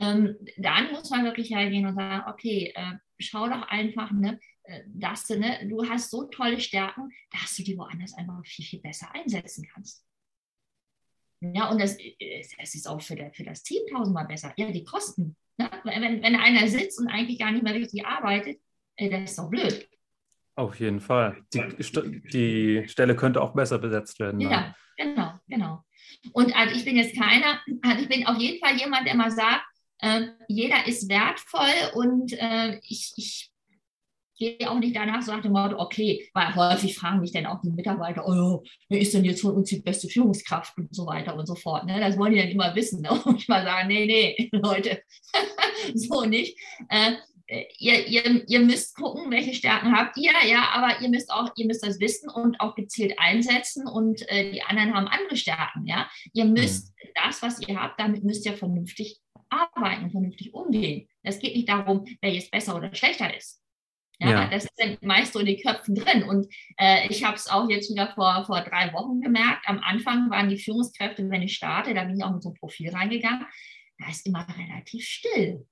Ähm, dann muss man wirklich hergehen und sagen, okay, äh, schau doch einfach, ne, äh, dass du, ne, du hast so tolle Stärken, dass du die woanders einfach viel, viel besser einsetzen kannst. Ja, und das, das ist auch für, der, für das Team tausendmal besser. Ja, die Kosten. Ne? Wenn, wenn einer sitzt und eigentlich gar nicht mehr richtig arbeitet, äh, das ist doch blöd. Auf jeden Fall. Die, die Stelle könnte auch besser besetzt werden. Ja, dann. genau, genau. Und also ich bin jetzt keiner, also ich bin auf jeden Fall jemand, der mal sagt, äh, jeder ist wertvoll und äh, ich, ich gehe auch nicht danach so nach dem Motto, okay, weil häufig fragen mich dann auch die Mitarbeiter, oh, wer ist denn jetzt von uns die beste Führungskraft und so weiter und so fort. Ne? Das wollen die dann immer wissen. Ne? Und ich mal sagen, nee, nee, Leute, so nicht. Äh, ihr, ihr, ihr müsst gucken, welche Stärken habt ihr, ja, aber ihr müsst auch, ihr müsst das wissen und auch gezielt einsetzen und äh, die anderen haben andere Stärken, ja. Ihr mhm. müsst das, was ihr habt, damit müsst ihr vernünftig arbeiten, vernünftig umgehen. Es geht nicht darum, wer jetzt besser oder schlechter ist. Ja, ja. das ist meist so in den Köpfen drin. Und äh, ich habe es auch jetzt wieder vor, vor drei Wochen gemerkt. Am Anfang waren die Führungskräfte, wenn ich starte, da bin ich auch mit so einem Profil reingegangen, da ist immer relativ still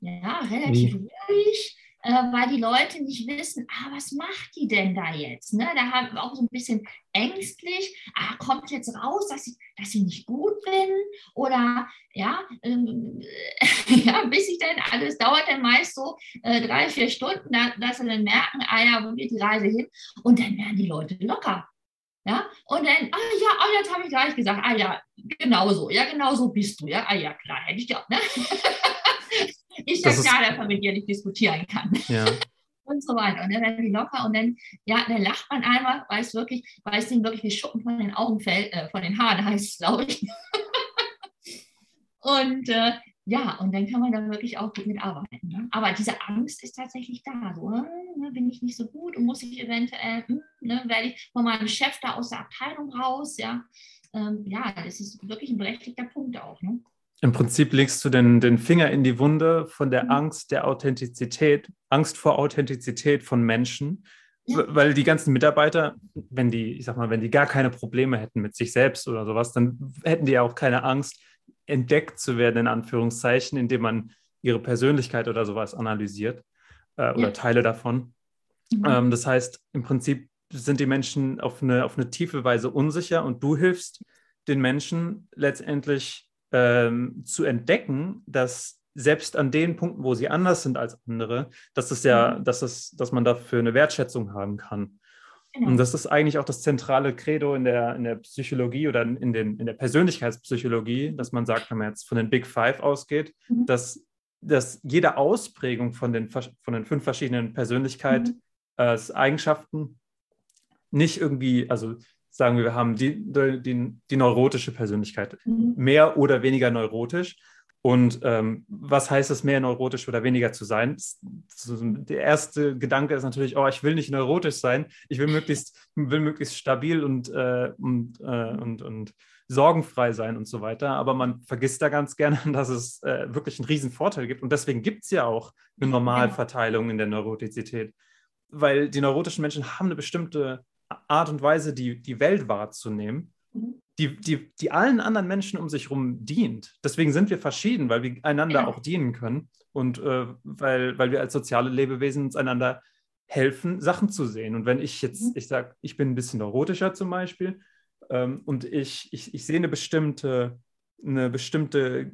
ja, relativ mhm. ruhig, äh, weil die Leute nicht wissen, ah, was macht die denn da jetzt? Ne? Da haben wir auch so ein bisschen ängstlich, ah, kommt jetzt raus, dass ich, dass ich nicht gut bin oder ja, ähm, ja, bis ich dann, also es dauert dann meist so äh, drei, vier Stunden, da, dass sie dann merken, ah ja, wo geht die Reise hin? Und dann werden die Leute locker. Ja, und dann, ah ja, oh, jetzt habe ich gleich gesagt, ah ja, genau so, ja, genau so bist du, ja, ah ja, klar, hätte ich ja, ne? ist ja klar, dass man mit dir nicht diskutieren kann. Ja. und so weiter. Und dann werden die locker und dann, ja, dann lacht man einmal, weil es wirklich, weil es ihm wirklich wie Schuppen von den Augen fällt, äh, von den Haaren heißt es, glaube ich. und äh, ja, und dann kann man da wirklich auch gut mitarbeiten. Ne? Aber diese Angst ist tatsächlich da. So, äh, ne, bin ich nicht so gut und muss ich eventuell, hm, ne, werde ich von meinem Chef da aus der Abteilung raus, ja. Ähm, ja, das ist wirklich ein berechtigter Punkt auch. Ne? Im Prinzip legst du den, den Finger in die Wunde von der mhm. Angst der Authentizität, Angst vor Authentizität von Menschen, ja. weil die ganzen Mitarbeiter, wenn die, ich sag mal, wenn die gar keine Probleme hätten mit sich selbst oder sowas, dann hätten die ja auch keine Angst, entdeckt zu werden, in Anführungszeichen, indem man ihre Persönlichkeit oder sowas analysiert äh, oder ja. Teile davon. Mhm. Ähm, das heißt, im Prinzip sind die Menschen auf eine, auf eine tiefe Weise unsicher und du hilfst den Menschen letztendlich ähm, zu entdecken, dass selbst an den Punkten, wo sie anders sind als andere, dass es ja, mhm. dass es, dass man dafür eine Wertschätzung haben kann. Genau. Und das ist eigentlich auch das zentrale Credo in der, in der Psychologie oder in, den, in der Persönlichkeitspsychologie, dass man sagt, wenn man jetzt von den Big Five ausgeht, mhm. dass, dass jede Ausprägung von den, von den fünf verschiedenen Persönlichkeitseigenschaften mhm. äh, nicht irgendwie, also sagen wir, wir haben die, die, die neurotische Persönlichkeit, mhm. mehr oder weniger neurotisch. Und ähm, was heißt es, mehr neurotisch oder weniger zu sein? Der erste Gedanke ist natürlich, oh, ich will nicht neurotisch sein, ich will möglichst, will möglichst stabil und, äh, und, äh, und, und sorgenfrei sein und so weiter. Aber man vergisst da ganz gerne, dass es äh, wirklich einen riesen Vorteil gibt. Und deswegen gibt es ja auch eine Normalverteilung in der Neurotizität. Weil die neurotischen Menschen haben eine bestimmte Art und Weise, die, die Welt wahrzunehmen, mhm. die, die, die allen anderen Menschen um sich herum dient. Deswegen sind wir verschieden, weil wir einander ja. auch dienen können und äh, weil, weil wir als soziale Lebewesen uns einander helfen, Sachen zu sehen. Und wenn ich jetzt, mhm. ich sage, ich bin ein bisschen neurotischer zum Beispiel ähm, und ich, ich, ich sehe eine bestimmte, eine bestimmte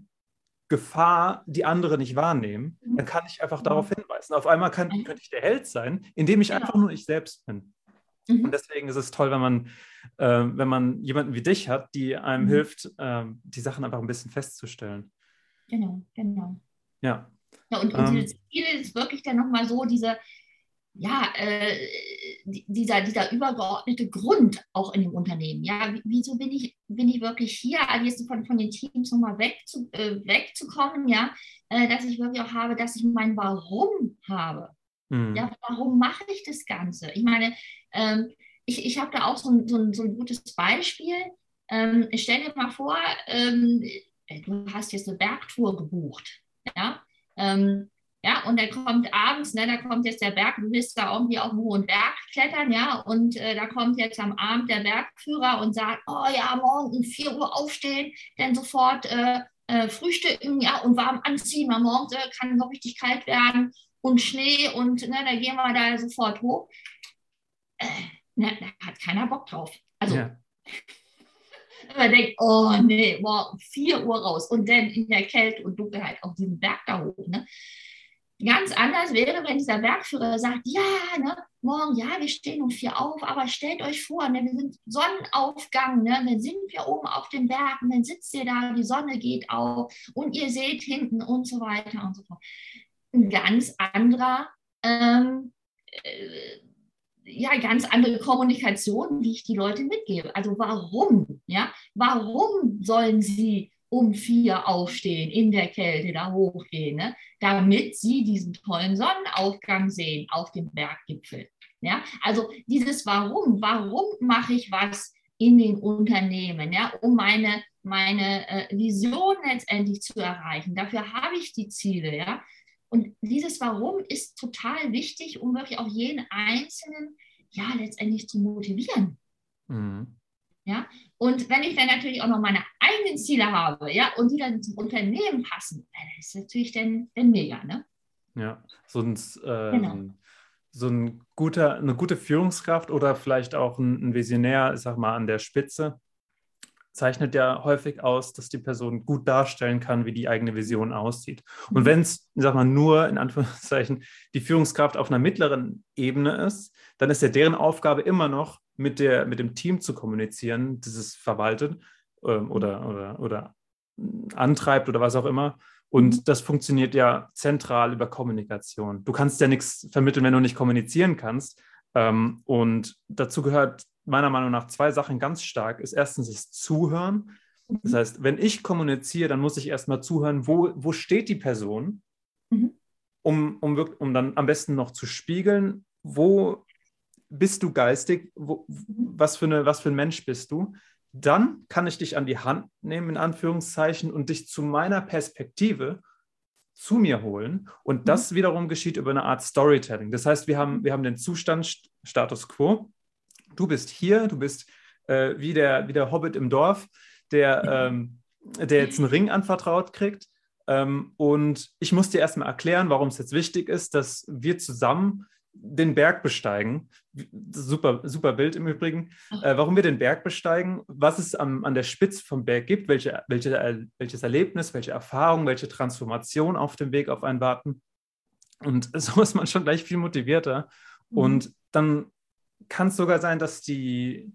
Gefahr, die andere nicht wahrnehmen, mhm. dann kann ich einfach mhm. darauf hinweisen. Auf einmal kann, könnte ich der Held sein, indem ich genau. einfach nur ich selbst bin. Mhm. Und deswegen ist es toll, wenn man, äh, wenn man jemanden wie dich hat, die einem mhm. hilft, äh, die Sachen einfach ein bisschen festzustellen. Genau, genau. Ja. ja und, und ähm, dieses Ziel ist wirklich dann nochmal so, diese, ja, äh, dieser, dieser übergeordnete Grund auch in dem Unternehmen. Ja, wieso bin ich, bin ich wirklich hier, also jetzt von, von den Teams nochmal weg zu, äh, wegzukommen, ja, äh, dass ich wirklich auch habe, dass ich mein Warum habe. Mhm. Ja, warum mache ich das Ganze? Ich meine, ähm, ich, ich habe da auch so ein, so ein, so ein gutes Beispiel. Ähm, stell dir mal vor, ähm, du hast jetzt eine Bergtour gebucht. Ja, ähm, ja, und dann kommt abends, ne, da kommt jetzt der Berg, du willst da irgendwie auf einen hohen Berg klettern, ja, und äh, da kommt jetzt am Abend der Bergführer und sagt, oh ja, morgen um 4 Uhr aufstehen, dann sofort äh, äh, frühstücken, ja, und warm anziehen, weil morgens äh, kann noch richtig kalt werden und Schnee und ne, da gehen wir da sofort hoch. Äh, ne, da hat keiner Bock drauf. Also, ja. man denkt, oh nee, morgen 4 Uhr raus und dann in der Kälte und Dunkelheit auf diesen Berg da hoch, ne Ganz anders wäre, wenn dieser Bergführer sagt, ja, ne, morgen, ja, wir stehen um vier auf, aber stellt euch vor, ne, wir sind Sonnenaufgang, ne, dann sind wir oben auf dem Berg und dann sitzt ihr da, die Sonne geht auf und ihr seht hinten und so weiter und so fort. Ein ganz anderer, ähm, äh, ja, ganz andere Kommunikation, wie ich die Leute mitgebe. Also warum, ja, warum sollen sie um vier aufstehen, in der Kälte da hochgehen, ne? damit sie diesen tollen Sonnenaufgang sehen auf dem Berggipfel. Ja? Also dieses Warum, warum mache ich was in den Unternehmen, ja? um meine, meine äh, Vision letztendlich zu erreichen. Dafür habe ich die Ziele. Ja? Und dieses Warum ist total wichtig, um wirklich auch jeden Einzelnen ja letztendlich zu motivieren. Mhm. Ja? Und wenn ich dann natürlich auch noch meine eigenen Ziele habe, ja, und die dann zum Unternehmen passen, dann ist natürlich dann, dann mega, ne? Ja, so ein, äh, genau. so ein guter, eine gute Führungskraft oder vielleicht auch ein, ein Visionär, ich sag mal, an der Spitze, zeichnet ja häufig aus, dass die Person gut darstellen kann, wie die eigene Vision aussieht. Und mhm. wenn es, sag mal, nur in Anführungszeichen die Führungskraft auf einer mittleren Ebene ist, dann ist ja deren Aufgabe immer noch, mit, der, mit dem Team zu kommunizieren, das es verwaltet ähm, oder, oder, oder antreibt oder was auch immer. Und mhm. das funktioniert ja zentral über Kommunikation. Du kannst ja nichts vermitteln, wenn du nicht kommunizieren kannst. Ähm, und dazu gehört meiner Meinung nach zwei Sachen ganz stark. Ist erstens das Zuhören. Das mhm. heißt, wenn ich kommuniziere, dann muss ich erstmal zuhören, wo, wo steht die Person, mhm. um, um, um dann am besten noch zu spiegeln, wo bist du geistig, wo, was, für eine, was für ein Mensch bist du, dann kann ich dich an die Hand nehmen, in Anführungszeichen, und dich zu meiner Perspektive zu mir holen. Und mhm. das wiederum geschieht über eine Art Storytelling. Das heißt, wir haben, wir haben den Zustand Status quo. Du bist hier, du bist äh, wie, der, wie der Hobbit im Dorf, der, ähm, der jetzt einen Ring anvertraut kriegt. Ähm, und ich muss dir erstmal erklären, warum es jetzt wichtig ist, dass wir zusammen den Berg besteigen. Super, super Bild im Übrigen. Äh, warum wir den Berg besteigen, was es am, an der Spitze vom Berg gibt, welche, welche, welches Erlebnis, welche Erfahrung, welche Transformation auf dem Weg auf einen warten. Und so ist man schon gleich viel motivierter. Mhm. Und dann kann es sogar sein, dass die,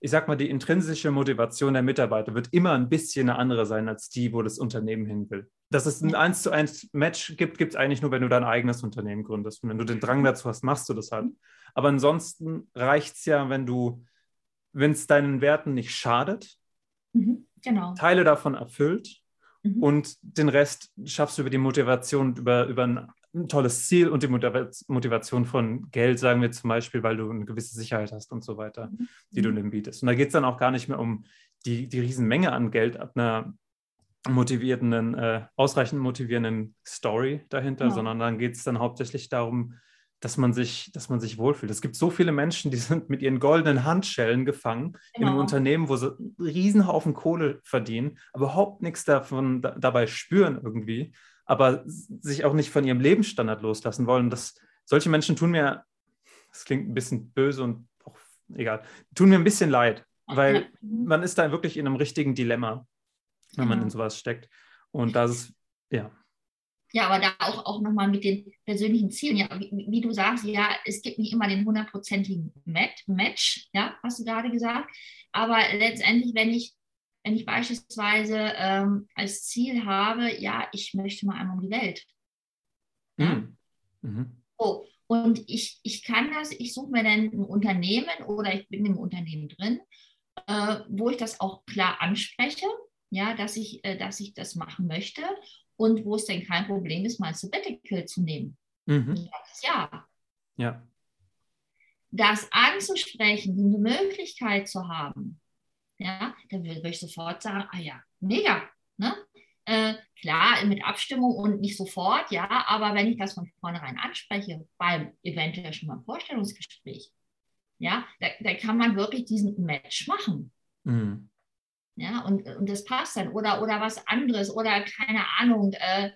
ich sag mal, die intrinsische Motivation der Mitarbeiter wird immer ein bisschen eine andere sein als die, wo das Unternehmen hin will. Dass es ein 1 zu 1 Match gibt, gibt es eigentlich nur, wenn du dein eigenes Unternehmen gründest. Und wenn du den Drang dazu hast, machst du das halt. Aber ansonsten reicht es ja, wenn du, wenn es deinen Werten nicht schadet, mhm, genau. Teile davon erfüllt mhm. und den Rest schaffst du über die Motivation, über, über ein ein tolles Ziel und die Motivation von Geld, sagen wir zum Beispiel, weil du eine gewisse Sicherheit hast und so weiter, mhm. die du dem bietest. Und da geht es dann auch gar nicht mehr um die, die Riesenmenge an Geld ab einer motivierenden, äh, ausreichend motivierenden Story dahinter, ja. sondern dann geht es dann hauptsächlich darum, dass man sich, dass man sich wohlfühlt. Es gibt so viele Menschen, die sind mit ihren goldenen Handschellen gefangen genau. in einem. Unternehmen, wo sie einen Riesenhaufen Kohle verdienen, aber überhaupt nichts davon da, dabei spüren irgendwie aber sich auch nicht von ihrem Lebensstandard loslassen wollen. Das, solche Menschen tun mir, das klingt ein bisschen böse und auch egal, tun mir ein bisschen leid, weil man ist da wirklich in einem richtigen Dilemma, wenn man in sowas steckt. Und das ist, ja. Ja, aber da auch, auch nochmal mit den persönlichen Zielen. Ja, wie, wie, du sagst, ja, es gibt nicht immer den hundertprozentigen Match, ja, hast du gerade gesagt. Aber letztendlich, wenn ich, wenn ich beispielsweise ähm, als Ziel habe, ja, ich möchte mal einmal um die Welt. Mhm. Mhm. So, und ich, ich kann das, ich suche mir dann ein Unternehmen oder ich bin im Unternehmen drin, äh, wo ich das auch klar anspreche, ja, dass ich, äh, dass ich das machen möchte und wo es denn kein Problem ist, mal Sabbatical zu nehmen. Mhm. Ja. Ja. Das anzusprechen, die Möglichkeit zu haben, ja, dann würde ich sofort sagen, ah ja, mega. Ne? Äh, klar, mit Abstimmung und nicht sofort, ja, aber wenn ich das von vornherein anspreche, beim eventuell schon mal Vorstellungsgespräch, ja, da, da kann man wirklich diesen Match machen. Mhm. Ja, und, und das passt dann. Oder, oder was anderes oder keine Ahnung. Äh,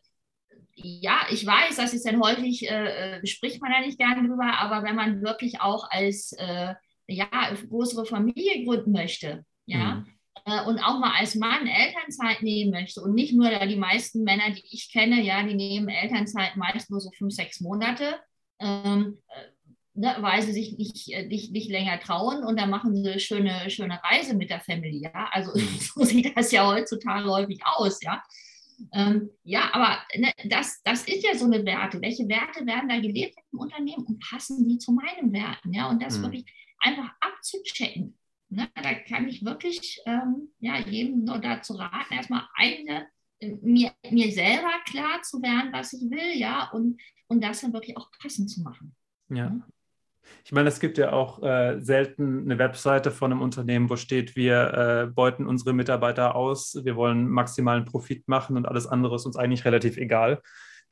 ja, ich weiß, das ist dann häufig, äh, äh, spricht man da nicht gern drüber, aber wenn man wirklich auch als äh, ja, größere Familie gründen möchte, ja, mhm. und auch mal als Mann Elternzeit nehmen möchte und nicht nur die meisten Männer, die ich kenne, ja, die nehmen Elternzeit meist nur so fünf, sechs Monate. Ähm, äh, ne, weil sie sich nicht, äh, nicht, nicht länger trauen und dann machen sie eine schöne, schöne Reise mit der Familie. Ja? Also mhm. so sieht das ja heutzutage häufig aus, ja. Ähm, ja, aber ne, das, das ist ja so eine Werte. Welche Werte werden da gelebt im Unternehmen und passen die zu meinen Werten? Ja, und das mhm. wirklich einfach abzuchecken. Ne? Da kann ich wirklich ähm, ja, jedem nur dazu raten, erstmal eigene, äh, mir, mir selber klar zu werden, was ich will, ja, und, und das dann wirklich auch passend zu machen. Ja. Mhm. Ich meine, es gibt ja auch äh, selten eine Webseite von einem Unternehmen, wo steht, wir äh, beuten unsere Mitarbeiter aus, wir wollen maximalen Profit machen und alles andere ist uns eigentlich relativ egal.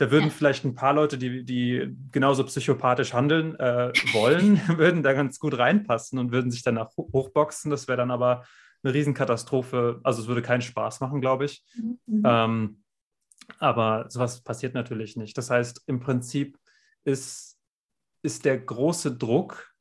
Da würden vielleicht ein paar Leute, die, die genauso psychopathisch handeln äh, wollen, würden da ganz gut reinpassen und würden sich danach hochboxen. Das wäre dann aber eine Riesenkatastrophe. Also es würde keinen Spaß machen, glaube ich. Mhm. Ähm, aber sowas passiert natürlich nicht. Das heißt, im Prinzip ist ist der große Druck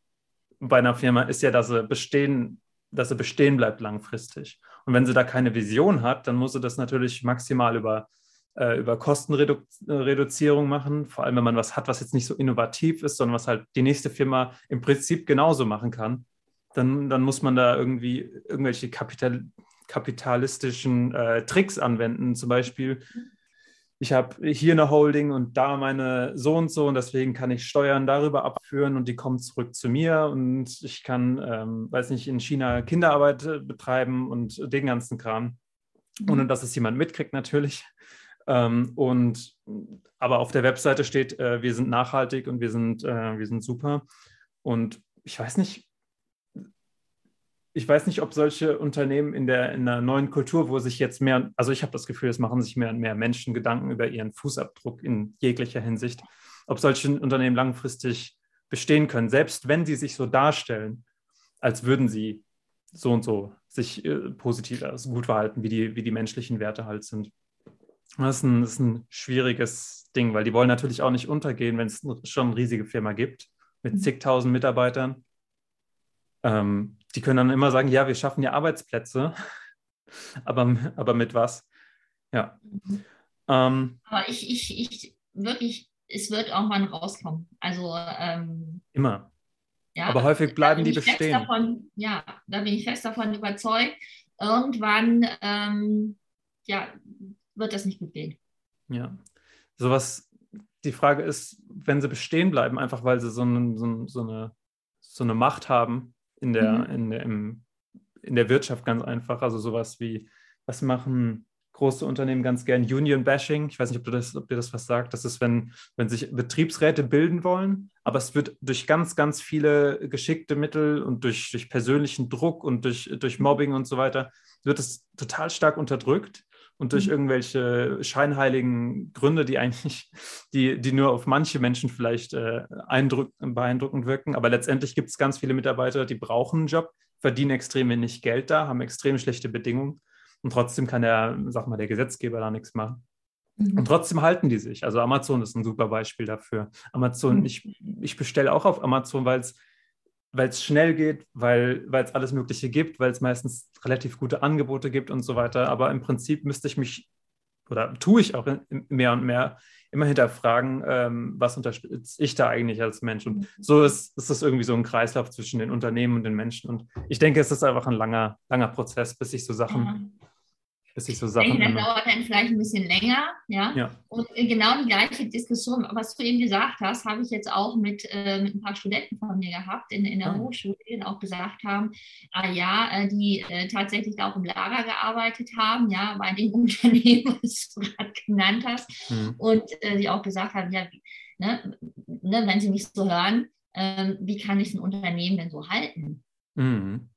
bei einer Firma ist ja, dass sie bestehen, dass sie bestehen bleibt langfristig. Und wenn sie da keine Vision hat, dann muss sie das natürlich maximal über, äh, über Kostenreduzierung machen, vor allem wenn man was hat, was jetzt nicht so innovativ ist, sondern was halt die nächste Firma im Prinzip genauso machen kann, dann, dann muss man da irgendwie irgendwelche Kapital, kapitalistischen äh, Tricks anwenden, zum Beispiel ich habe hier eine Holding und da meine so und so und deswegen kann ich Steuern darüber abführen und die kommen zurück zu mir und ich kann, ähm, weiß nicht, in China Kinderarbeit äh, betreiben und den ganzen Kram, ohne dass es jemand mitkriegt natürlich. Ähm, und aber auf der Webseite steht, äh, wir sind nachhaltig und wir sind, äh, wir sind super. Und ich weiß nicht, ich weiß nicht, ob solche Unternehmen in der, in der neuen Kultur, wo sich jetzt mehr, also ich habe das Gefühl, es machen sich mehr und mehr Menschen Gedanken über ihren Fußabdruck in jeglicher Hinsicht, ob solche Unternehmen langfristig bestehen können, selbst wenn sie sich so darstellen, als würden sie so und so sich äh, positiv, also gut verhalten, wie die, wie die menschlichen Werte halt sind. Das ist, ein, das ist ein schwieriges Ding, weil die wollen natürlich auch nicht untergehen, wenn es schon eine riesige Firma gibt mit mhm. zigtausend Mitarbeitern. Ähm, die können dann immer sagen, ja, wir schaffen ja Arbeitsplätze, aber, aber mit was? Ja. Mhm. Ähm, aber ich, ich, ich wirklich, es wird irgendwann rauskommen. Also ähm, immer. Ja, aber häufig bleiben die bestehen. Davon, ja, da bin ich fest davon überzeugt. Irgendwann ähm, ja, wird das nicht gut gehen. Ja. Sowas, die Frage ist, wenn sie bestehen bleiben, einfach weil sie so, eine, so, so eine, so eine Macht haben, in der, mhm. in, der, im, in der Wirtschaft ganz einfach. Also sowas wie, was machen große Unternehmen ganz gern? Union Bashing. Ich weiß nicht, ob, du das, ob dir das was sagt. Das ist, wenn, wenn sich Betriebsräte bilden wollen, aber es wird durch ganz, ganz viele geschickte Mittel und durch, durch persönlichen Druck und durch, durch Mobbing und so weiter, wird es total stark unterdrückt und durch mhm. irgendwelche scheinheiligen Gründe, die eigentlich, die, die nur auf manche Menschen vielleicht äh, beeindruckend wirken. Aber letztendlich gibt es ganz viele Mitarbeiter, die brauchen einen Job, verdienen extrem wenig Geld da, haben extrem schlechte Bedingungen und trotzdem kann der, sag mal, der Gesetzgeber da nichts machen. Mhm. Und trotzdem halten die sich. Also Amazon ist ein super Beispiel dafür. Amazon, mhm. ich, ich bestelle auch auf Amazon, weil es weil es schnell geht, weil es alles Mögliche gibt, weil es meistens relativ gute Angebote gibt und so weiter. Aber im Prinzip müsste ich mich oder tue ich auch mehr und mehr, immer hinterfragen, ähm, was unterstütze ich da eigentlich als Mensch. Und mhm. so ist, ist das irgendwie so ein Kreislauf zwischen den Unternehmen und den Menschen. Und ich denke, es ist einfach ein langer, langer Prozess, bis sich so Sachen ja bis sich so Sachen. Ich denke, das dauert dann vielleicht ein bisschen länger, ja. ja. Und genau die gleiche Diskussion, was du eben gesagt hast, habe ich jetzt auch mit, äh, mit ein paar Studenten von mir gehabt in, in der ah. Hochschule, die auch gesagt haben, ah ja, äh, die äh, tatsächlich auch im Lager gearbeitet haben, ja, bei dem Unternehmen, was du gerade genannt hast. Mhm. Und äh, die auch gesagt haben, ja, ne, ne, wenn sie mich so hören, ähm, wie kann ich ein Unternehmen denn so halten? Mhm.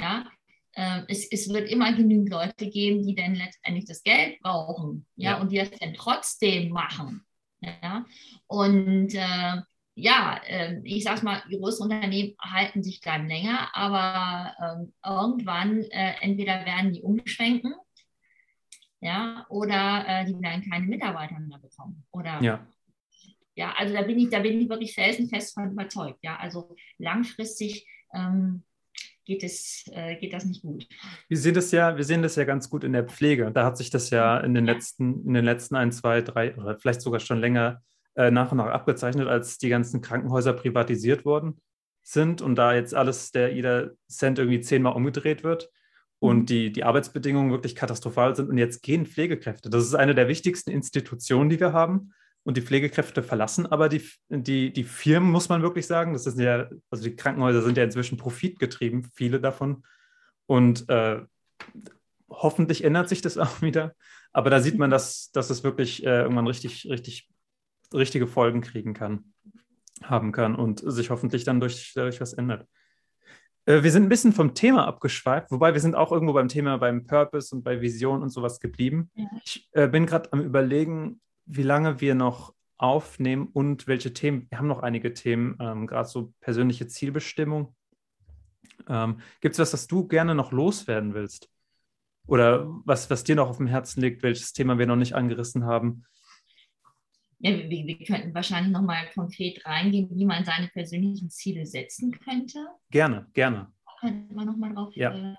Ja, es, es, wird immer genügend Leute geben, die dann letztendlich das Geld brauchen, ja, ja. und die das dann trotzdem machen. Ja? Und äh, ja, äh, ich sag's mal, große Unternehmen halten sich dann länger, aber ähm, irgendwann äh, entweder werden die umschwenken, ja, oder äh, die werden keine Mitarbeiter mehr bekommen. Oder ja. Ja, also da bin ich, da bin ich wirklich felsenfest von überzeugt. Ja, also langfristig ähm, geht, es, äh, geht das nicht gut. Wir sehen das ja, wir sehen das ja ganz gut in der Pflege. Da hat sich das ja in den letzten, in den letzten ein, zwei, drei oder vielleicht sogar schon länger äh, nach und nach abgezeichnet, als die ganzen Krankenhäuser privatisiert worden sind und da jetzt alles, der jeder Cent irgendwie zehnmal umgedreht wird und mhm. die, die Arbeitsbedingungen wirklich katastrophal sind. Und jetzt gehen Pflegekräfte. Das ist eine der wichtigsten Institutionen, die wir haben und die Pflegekräfte verlassen aber die, die, die Firmen, muss man wirklich sagen. Das sind ja, also die Krankenhäuser sind ja inzwischen profitgetrieben, viele davon. Und äh, hoffentlich ändert sich das auch wieder. Aber da sieht man, dass, dass es wirklich äh, irgendwann richtig, richtig, richtige Folgen kriegen kann, haben kann und sich hoffentlich dann durch, dadurch was ändert. Äh, wir sind ein bisschen vom Thema abgeschweift, wobei wir sind auch irgendwo beim Thema beim Purpose und bei Vision und sowas geblieben. Ja. Ich äh, bin gerade am Überlegen, wie lange wir noch aufnehmen und welche Themen. Wir haben noch einige Themen, ähm, gerade so persönliche Zielbestimmung. Ähm, Gibt es was, das du gerne noch loswerden willst? Oder was, was dir noch auf dem Herzen liegt, welches Thema wir noch nicht angerissen haben? Ja, wir, wir könnten wahrscheinlich nochmal konkret reingehen, wie man seine persönlichen Ziele setzen könnte. Gerne, gerne. Da könnten wir nochmal drauf, ja. äh,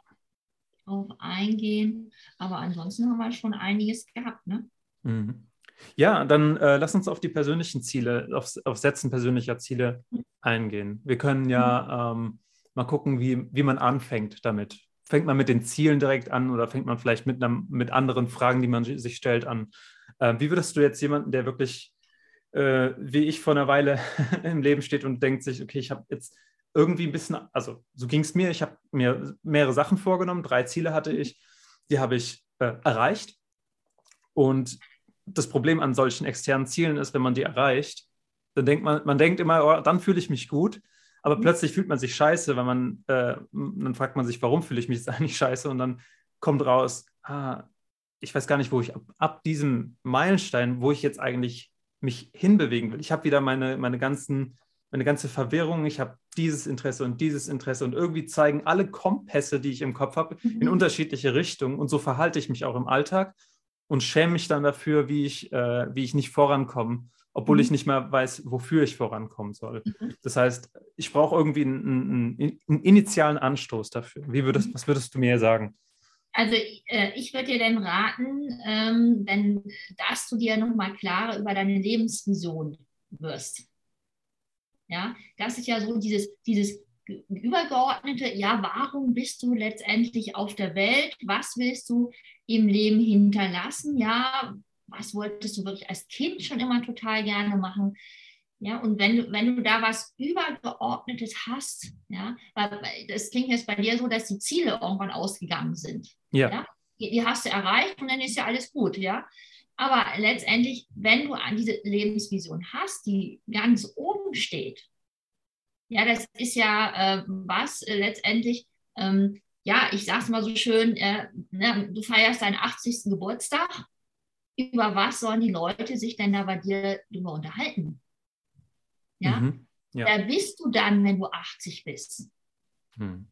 drauf eingehen. Aber ansonsten haben wir schon einiges gehabt, ne? Mhm. Ja, dann äh, lass uns auf die persönlichen Ziele, auf, auf Setzen persönlicher Ziele eingehen. Wir können ja mhm. ähm, mal gucken, wie, wie man anfängt damit. Fängt man mit den Zielen direkt an oder fängt man vielleicht mit, einem, mit anderen Fragen, die man sich stellt, an? Äh, wie würdest du jetzt jemanden, der wirklich, äh, wie ich vor einer Weile im Leben steht und denkt sich, okay, ich habe jetzt irgendwie ein bisschen, also so ging es mir, ich habe mir mehrere Sachen vorgenommen, drei Ziele hatte ich, die habe ich äh, erreicht. Und das Problem an solchen externen Zielen ist, wenn man die erreicht, dann denkt man, man denkt immer, oh, dann fühle ich mich gut, aber mhm. plötzlich fühlt man sich scheiße, wenn man, äh, dann fragt man sich, warum fühle ich mich jetzt eigentlich scheiße und dann kommt raus, ah, ich weiß gar nicht, wo ich ab, ab diesem Meilenstein, wo ich jetzt eigentlich mich hinbewegen will. Ich habe wieder meine, meine ganzen, meine ganze Verwirrung, ich habe dieses Interesse und dieses Interesse und irgendwie zeigen alle Kompasse, die ich im Kopf habe, mhm. in unterschiedliche Richtungen und so verhalte ich mich auch im Alltag und schäme mich dann dafür, wie ich, äh, wie ich nicht vorankomme, obwohl mhm. ich nicht mehr weiß, wofür ich vorankommen soll. Mhm. Das heißt, ich brauche irgendwie einen, einen, einen, initialen Anstoß dafür. Wie würdest, mhm. was würdest du mir sagen? Also äh, ich würde dir dann raten, ähm, wenn, dass du dir nochmal klarer über deine Lebensvision wirst. Ja, das ist ja so dieses, dieses übergeordnete, ja, warum bist du letztendlich auf der Welt? Was willst du im Leben hinterlassen? Ja, was wolltest du wirklich als Kind schon immer total gerne machen? Ja, und wenn du, wenn du da was Übergeordnetes hast, ja, weil das klingt jetzt bei dir so, dass die Ziele irgendwann ausgegangen sind. Ja. ja? Die, die hast du erreicht und dann ist ja alles gut, ja. Aber letztendlich, wenn du an diese Lebensvision hast, die ganz oben steht, ja, das ist ja äh, was äh, letztendlich, ähm, ja, ich sage es mal so schön, äh, ne, du feierst deinen 80. Geburtstag. Über was sollen die Leute sich denn da bei dir drüber unterhalten? Ja? Mhm, ja. Wer bist du dann, wenn du 80 bist? Mhm.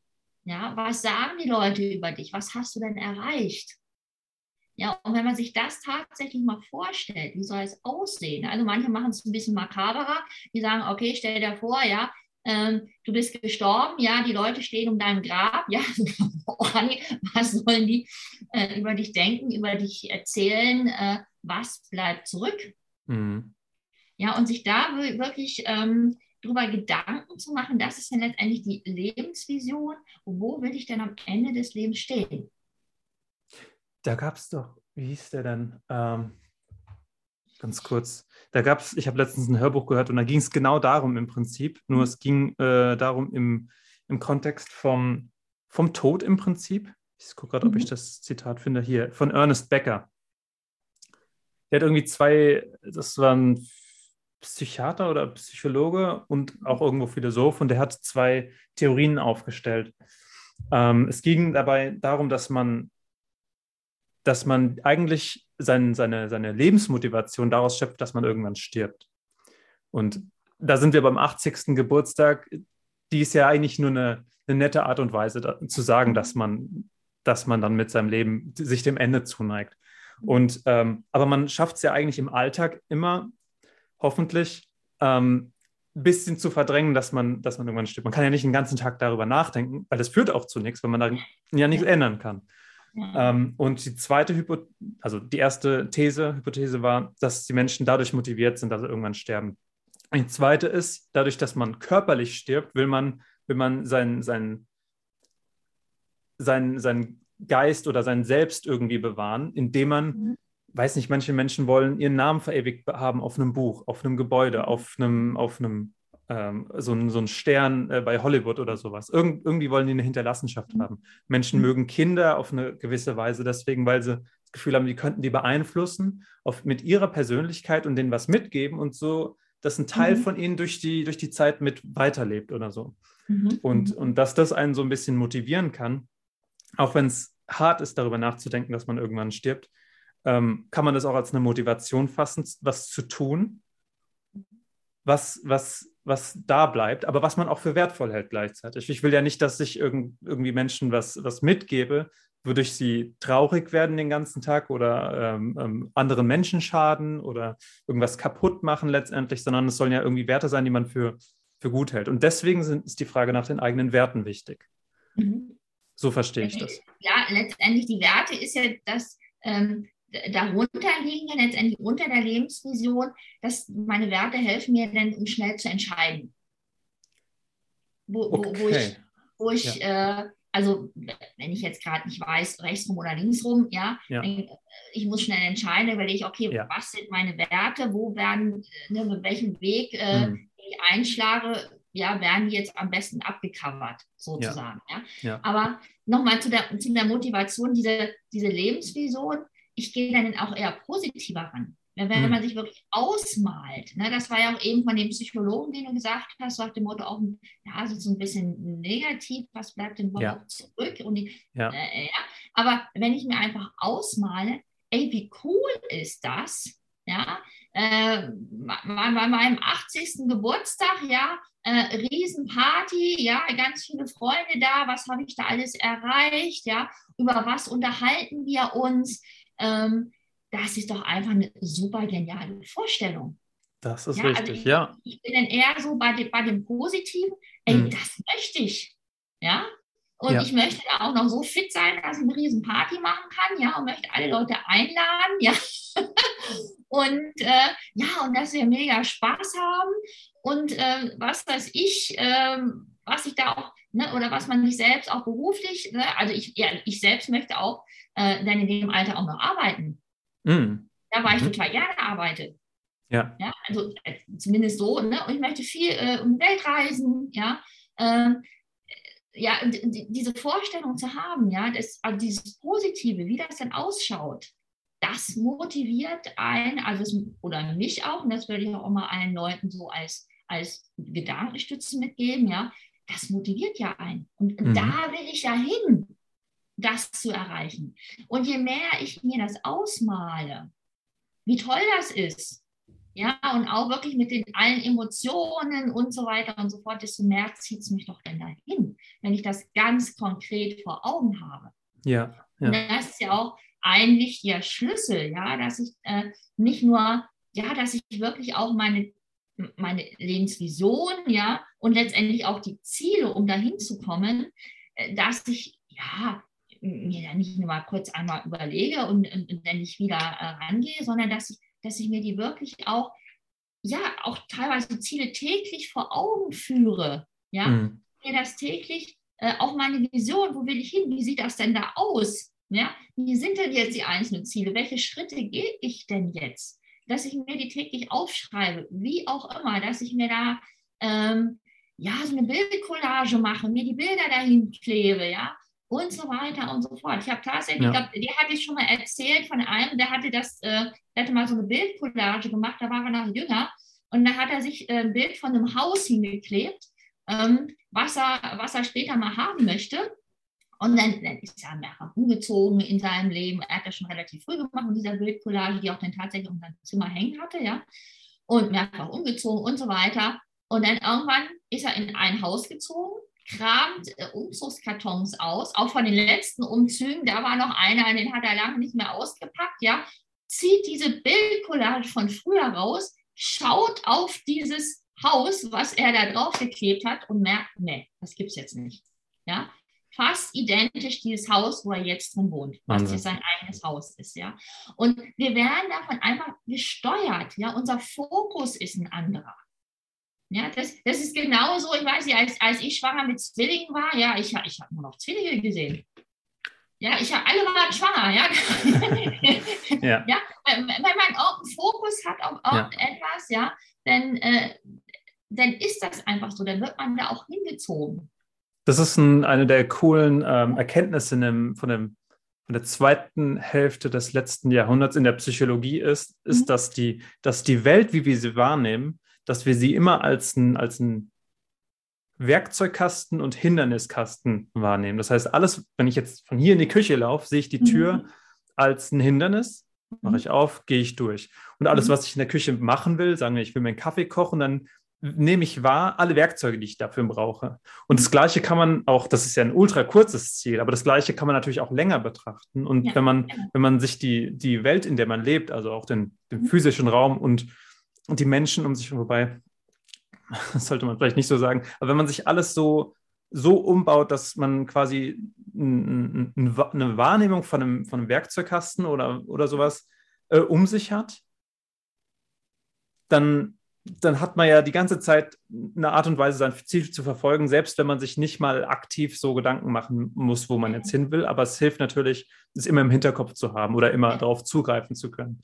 Ja, was sagen die Leute über dich? Was hast du denn erreicht? Ja, und wenn man sich das tatsächlich mal vorstellt, wie soll es aussehen? Also manche machen es ein bisschen makaberer, die sagen, okay, stell dir vor, ja, ähm, du bist gestorben, ja, die Leute stehen um dein Grab, ja, was sollen die äh, über dich denken, über dich erzählen, äh, was bleibt zurück? Mhm. Ja, und sich da wirklich ähm, darüber Gedanken zu machen, das ist dann letztendlich die Lebensvision, wo will ich denn am Ende des Lebens stehen? Da gab es doch, wie hieß der denn? Ähm, ganz kurz. Da gab es, ich habe letztens ein Hörbuch gehört und da ging es genau darum im Prinzip. Nur mhm. es ging äh, darum im, im Kontext vom, vom Tod im Prinzip. Ich gucke gerade, ob ich mhm. das Zitat finde hier, von Ernest Becker. Der hat irgendwie zwei, das waren Psychiater oder Psychologe und auch irgendwo Philosoph und der hat zwei Theorien aufgestellt. Ähm, es ging dabei darum, dass man, dass man eigentlich sein, seine, seine Lebensmotivation daraus schöpft, dass man irgendwann stirbt. Und da sind wir beim 80. Geburtstag. Die ist ja eigentlich nur eine, eine nette Art und Weise da, zu sagen, dass man, dass man dann mit seinem Leben sich dem Ende zuneigt. Und ähm, aber man schafft es ja eigentlich im Alltag immer, hoffentlich ähm, ein bisschen zu verdrängen, dass man, dass man irgendwann stirbt. Man kann ja nicht den ganzen Tag darüber nachdenken, weil das führt auch zu nichts, weil man da ja nichts ändern kann. Ähm, und die zweite Hypo also die erste These, Hypothese war, dass die Menschen dadurch motiviert sind, dass sie irgendwann sterben. die zweite ist, dadurch, dass man körperlich stirbt, will man, will man sein, sein, sein, sein Geist oder sein Selbst irgendwie bewahren, indem man mhm weiß nicht, manche Menschen wollen ihren Namen verewigt haben auf einem Buch, auf einem Gebäude, mhm. auf einem, auf einem ähm, so, ein, so ein Stern äh, bei Hollywood oder sowas. Irgend, irgendwie wollen die eine Hinterlassenschaft mhm. haben. Menschen mhm. mögen Kinder auf eine gewisse Weise, deswegen, weil sie das Gefühl haben, die könnten die beeinflussen, auf, mit ihrer Persönlichkeit und denen was mitgeben und so, dass ein Teil mhm. von ihnen durch die, durch die Zeit mit weiterlebt oder so. Mhm. Und, und dass das einen so ein bisschen motivieren kann, auch wenn es hart ist, darüber nachzudenken, dass man irgendwann stirbt, ähm, kann man das auch als eine Motivation fassen, was zu tun, was, was, was da bleibt, aber was man auch für wertvoll hält gleichzeitig. Ich will ja nicht, dass ich irgend, irgendwie Menschen was, was mitgebe, wodurch sie traurig werden den ganzen Tag oder ähm, ähm, anderen Menschen schaden oder irgendwas kaputt machen letztendlich, sondern es sollen ja irgendwie Werte sein, die man für, für gut hält. Und deswegen sind, ist die Frage nach den eigenen Werten wichtig. Mhm. So verstehe ich das. Ja, letztendlich die Werte ist ja das, ähm, darunter liegen ja letztendlich unter der Lebensvision, dass meine Werte helfen mir dann, um schnell zu entscheiden. Wo, okay. wo, wo ich, wo ich ja. äh, also wenn ich jetzt gerade nicht weiß, rechtsrum oder linksrum, ja, ja. Äh, ich muss schnell entscheiden, weil ich, okay, ja. was sind meine Werte, wo werden, ne, mit welchem Weg äh, mhm. ich einschlage, ja, werden die jetzt am besten abgecovert, sozusagen. Ja. ja. Aber nochmal zu der, zu der Motivation, diese, diese Lebensvision, ich gehe dann auch eher positiver ran. Wenn mhm. man sich wirklich ausmalt, ne, das war ja auch eben von dem Psychologen, den du gesagt hast, so nach dem Motto auch, ja, so ein bisschen negativ, was bleibt denn überhaupt ja. zurück? Und die, ja. Äh, ja. Aber wenn ich mir einfach ausmale, ey, wie cool ist das? Ja, äh, bei meinem 80. Geburtstag, ja, äh, Riesenparty, ja, ganz viele Freunde da, was habe ich da alles erreicht, ja, über was unterhalten wir uns? Ähm, das ist doch einfach eine super geniale Vorstellung. Das ist ja, also richtig, also ich, ja. Ich bin dann eher so bei dem, bei dem Positiven, ey, mhm. das möchte ich. Ja. Und ja. ich möchte da auch noch so fit sein, dass ich eine riesen Party machen kann, ja, und möchte alle Leute einladen, ja. und äh, ja, und dass wir mega Spaß haben. Und äh, was weiß ich, äh, was ich da auch, ne, oder was man sich selbst auch beruflich, ne, also ich, ja, ich selbst möchte auch äh, dann in dem Alter auch noch arbeiten. Mhm. Da war ich mhm. total gerne arbeite. Ja. ja also äh, zumindest so, ne? Und ich möchte viel äh, um die Welt reisen, ja. Ähm, ja, diese Vorstellung zu haben, ja, das, also dieses Positive, wie das dann ausschaut, das motiviert einen, also es, oder mich auch, und das würde ich auch immer allen Leuten so als, als Gedankenstütze mitgeben, ja, das motiviert ja einen. Und mhm. da will ich ja hin das zu erreichen. Und je mehr ich mir das ausmale, wie toll das ist, ja, und auch wirklich mit den allen Emotionen und so weiter und so fort, desto mehr zieht es mich doch dann dahin, wenn ich das ganz konkret vor Augen habe. Ja. ja. Und das ist ja auch ein wichtiger Schlüssel, ja, dass ich äh, nicht nur, ja, dass ich wirklich auch meine meine Lebensvision, ja, und letztendlich auch die Ziele, um dahin zu kommen, äh, dass ich ja mir da nicht nur mal kurz einmal überlege und, und, und dann nicht wieder äh, rangehe, sondern dass ich, dass ich mir die wirklich auch, ja, auch teilweise Ziele täglich vor Augen führe, ja, mhm. mir das täglich, äh, auch meine Vision, wo will ich hin, wie sieht das denn da aus, ja, wie sind denn jetzt die einzelnen Ziele, welche Schritte gehe ich denn jetzt? Dass ich mir die täglich aufschreibe, wie auch immer, dass ich mir da ähm, ja so eine Bildcollage mache, mir die Bilder dahin klebe, ja, und so weiter und so fort. Ich habe tatsächlich, ja. glaub, die hatte ich schon mal erzählt von einem, der hatte das, äh, der hatte mal so eine Bildcollage gemacht, da war er noch jünger und da hat er sich äh, ein Bild von einem Haus hingeklebt, ähm, was, er, was er später mal haben möchte. Und dann, ist er mehrfach umgezogen in seinem Leben. Er hat das schon relativ früh gemacht mit dieser Bildcollage, die auch dann tatsächlich um sein Zimmer hängen hatte, ja. Und mehrfach umgezogen und so weiter. Und dann irgendwann ist er in ein Haus gezogen, kramt äh, Umzugskartons aus, auch von den letzten Umzügen. Da war noch einer, den hat er lange nicht mehr ausgepackt, ja. Zieht diese Bildcollage von früher raus, schaut auf dieses Haus, was er da drauf geklebt hat und merkt, nee, das gibt es jetzt nicht. Ja, fast identisch dieses Haus, wo er jetzt drin wohnt, was jetzt sein eigenes Haus ist, ja. Und wir werden davon einfach gesteuert, ja. Unser Fokus ist ein anderer. Ja, das, das ist genauso, ich weiß nicht, als, als ich schwanger mit Zwillingen war, ja, ich, ich habe nur noch Zwillinge gesehen. Ja, ich habe alle waren schwanger, ja. ja. ja. Wenn man auch einen Fokus hat auf irgendetwas, ja, ja dann, äh, dann ist das einfach so, dann wird man da auch hingezogen. Das ist ein, eine der coolen ähm, Erkenntnisse dem, von, dem, von der zweiten Hälfte des letzten Jahrhunderts in der Psychologie ist, ist, mhm. dass, die, dass die Welt, wie wir sie wahrnehmen, dass wir sie immer als ein, als ein Werkzeugkasten und Hinderniskasten wahrnehmen. Das heißt, alles, wenn ich jetzt von hier in die Küche laufe, sehe ich die Tür mhm. als ein Hindernis, mache mhm. ich auf, gehe ich durch. Und alles, mhm. was ich in der Küche machen will, sagen wir, ich will mir einen Kaffee kochen, dann nehme ich wahr alle Werkzeuge, die ich dafür brauche. Und das Gleiche kann man auch, das ist ja ein ultra kurzes Ziel, aber das Gleiche kann man natürlich auch länger betrachten. Und ja, wenn man, ja. wenn man sich die, die Welt, in der man lebt, also auch den, den mhm. physischen Raum und, und die Menschen um sich wobei, das sollte man vielleicht nicht so sagen, aber wenn man sich alles so, so umbaut, dass man quasi eine Wahrnehmung von einem, von einem Werkzeugkasten oder, oder sowas äh, um sich hat, dann dann hat man ja die ganze Zeit eine Art und Weise, sein Ziel zu verfolgen, selbst wenn man sich nicht mal aktiv so Gedanken machen muss, wo man jetzt hin will. Aber es hilft natürlich, es immer im Hinterkopf zu haben oder immer darauf zugreifen zu können.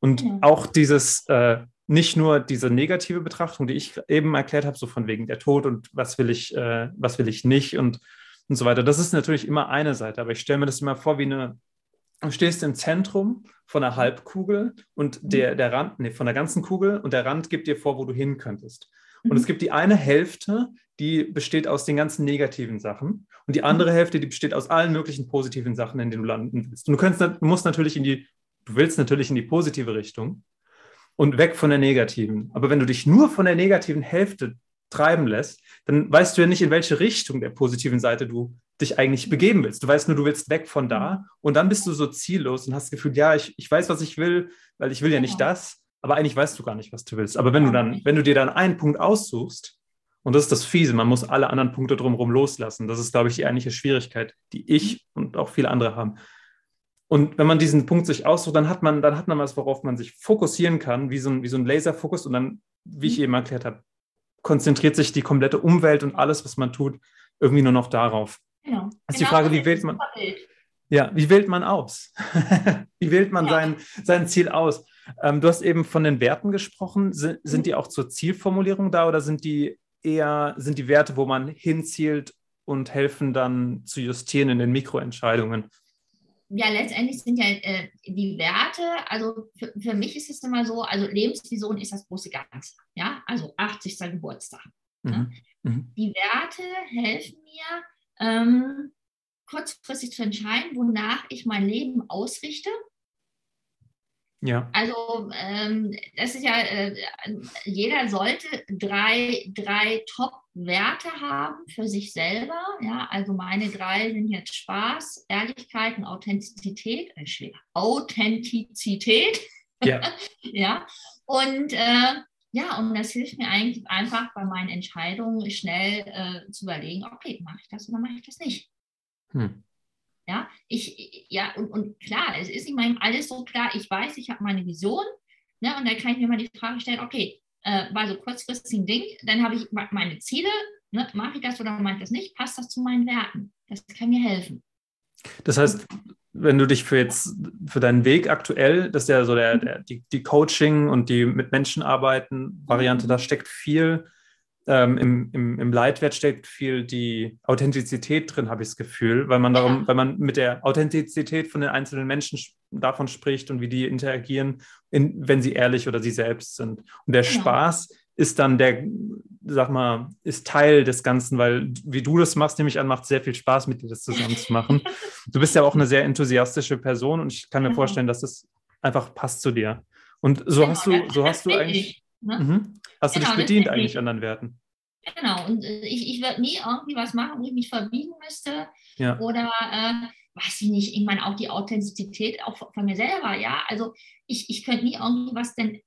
Und auch dieses, äh, nicht nur diese negative Betrachtung, die ich eben erklärt habe, so von wegen der Tod und was will ich, äh, was will ich nicht und, und so weiter. Das ist natürlich immer eine Seite, aber ich stelle mir das immer vor wie eine Du stehst im Zentrum von einer Halbkugel und mhm. der, der Rand, nee, von der ganzen Kugel und der Rand gibt dir vor, wo du hin könntest. Und mhm. es gibt die eine Hälfte, die besteht aus den ganzen negativen Sachen und die andere mhm. Hälfte, die besteht aus allen möglichen positiven Sachen, in denen du landen willst. Und du, kannst, du musst natürlich in die, du willst natürlich in die positive Richtung und weg von der negativen. Aber wenn du dich nur von der negativen Hälfte treiben lässt, dann weißt du ja nicht, in welche Richtung der positiven Seite du dich eigentlich begeben willst. Du weißt nur, du willst weg von da mhm. und dann bist du so ziellos und hast das Gefühl, ja, ich, ich weiß, was ich will, weil ich will ja nicht das, aber eigentlich weißt du gar nicht, was du willst. Aber wenn du dann, wenn du dir dann einen Punkt aussuchst, und das ist das Fiese, man muss alle anderen Punkte drumherum loslassen. Das ist, glaube ich, die eigentliche Schwierigkeit, die ich und auch viele andere haben. Und wenn man diesen Punkt sich aussucht, dann hat man, dann hat man was, worauf man sich fokussieren kann, wie so ein, wie so ein Laserfokus. Und dann, wie ich mhm. eben erklärt habe, konzentriert sich die komplette Umwelt und alles, was man tut, irgendwie nur noch darauf. Genau. Das ist die Frage, wie wählt man? Ja, wie wählt man aus? wie wählt man ja. sein, sein Ziel aus? Ähm, du hast eben von den Werten gesprochen. Sind, sind mhm. die auch zur Zielformulierung da oder sind die eher, sind die Werte, wo man hinzielt und helfen dann zu justieren in den Mikroentscheidungen? Ja, letztendlich sind ja äh, die Werte, also für, für, mich ist es immer so, also Lebensvision ist das große Ganze, ja, also 80. Geburtstag. Mhm. Ne? Mhm. Die Werte helfen mir, ähm, kurzfristig zu entscheiden, wonach ich mein Leben ausrichte. Ja. Also ähm, das ist ja, äh, jeder sollte drei, drei Top-Werte haben für sich selber. Ja, also meine drei sind jetzt Spaß, Ehrlichkeit und Authentizität. Äh. Authentizität. Ja. ja. Und äh, ja, und das hilft mir eigentlich einfach bei meinen Entscheidungen schnell äh, zu überlegen, okay, mache ich das oder mache ich das nicht? Hm. Ja, ich, ja, und, und klar, es ist nicht meinem alles so klar. Ich weiß, ich habe meine Vision, ne, und da kann ich mir mal die Frage stellen, okay, äh, bei so kurzfristigen Ding, dann habe ich meine Ziele, ne, mache ich das oder mache ich das nicht, passt das zu meinen Werten? Das kann mir helfen. Das heißt, wenn du dich für jetzt für deinen Weg aktuell, das ist ja so der, der die, die, Coaching und die mit Menschen arbeiten Variante, da steckt viel ähm, im, im, im Leitwert steckt viel die Authentizität drin, habe ich das Gefühl, weil man darum, ja. weil man mit der Authentizität von den einzelnen Menschen davon spricht und wie die interagieren, in, wenn sie ehrlich oder sie selbst sind. Und der ja. Spaß ist dann der, sag mal, ist Teil des Ganzen, weil wie du das machst, nehme ich an, macht sehr viel Spaß, mit dir das zusammen zu machen. du bist ja auch eine sehr enthusiastische Person und ich kann mir genau. vorstellen, dass das einfach passt zu dir. Und so genau, hast du, so hast du eigentlich, ne? mhm. hast genau, du dich bedient eigentlich an deinen Werten. Genau, und äh, ich, ich würde nie irgendwie was machen, wo ich mich verbiegen müsste. Ja. Oder äh, weiß ich nicht, ich meine auch die Authentizität auch von mir selber, ja. Also ich, ich könnte nie irgendwie was denn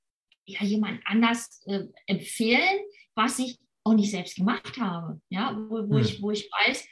ja, jemand anders äh, empfehlen, was ich auch nicht selbst gemacht habe. Ja, wo, wo hm. ich, wo ich weiß,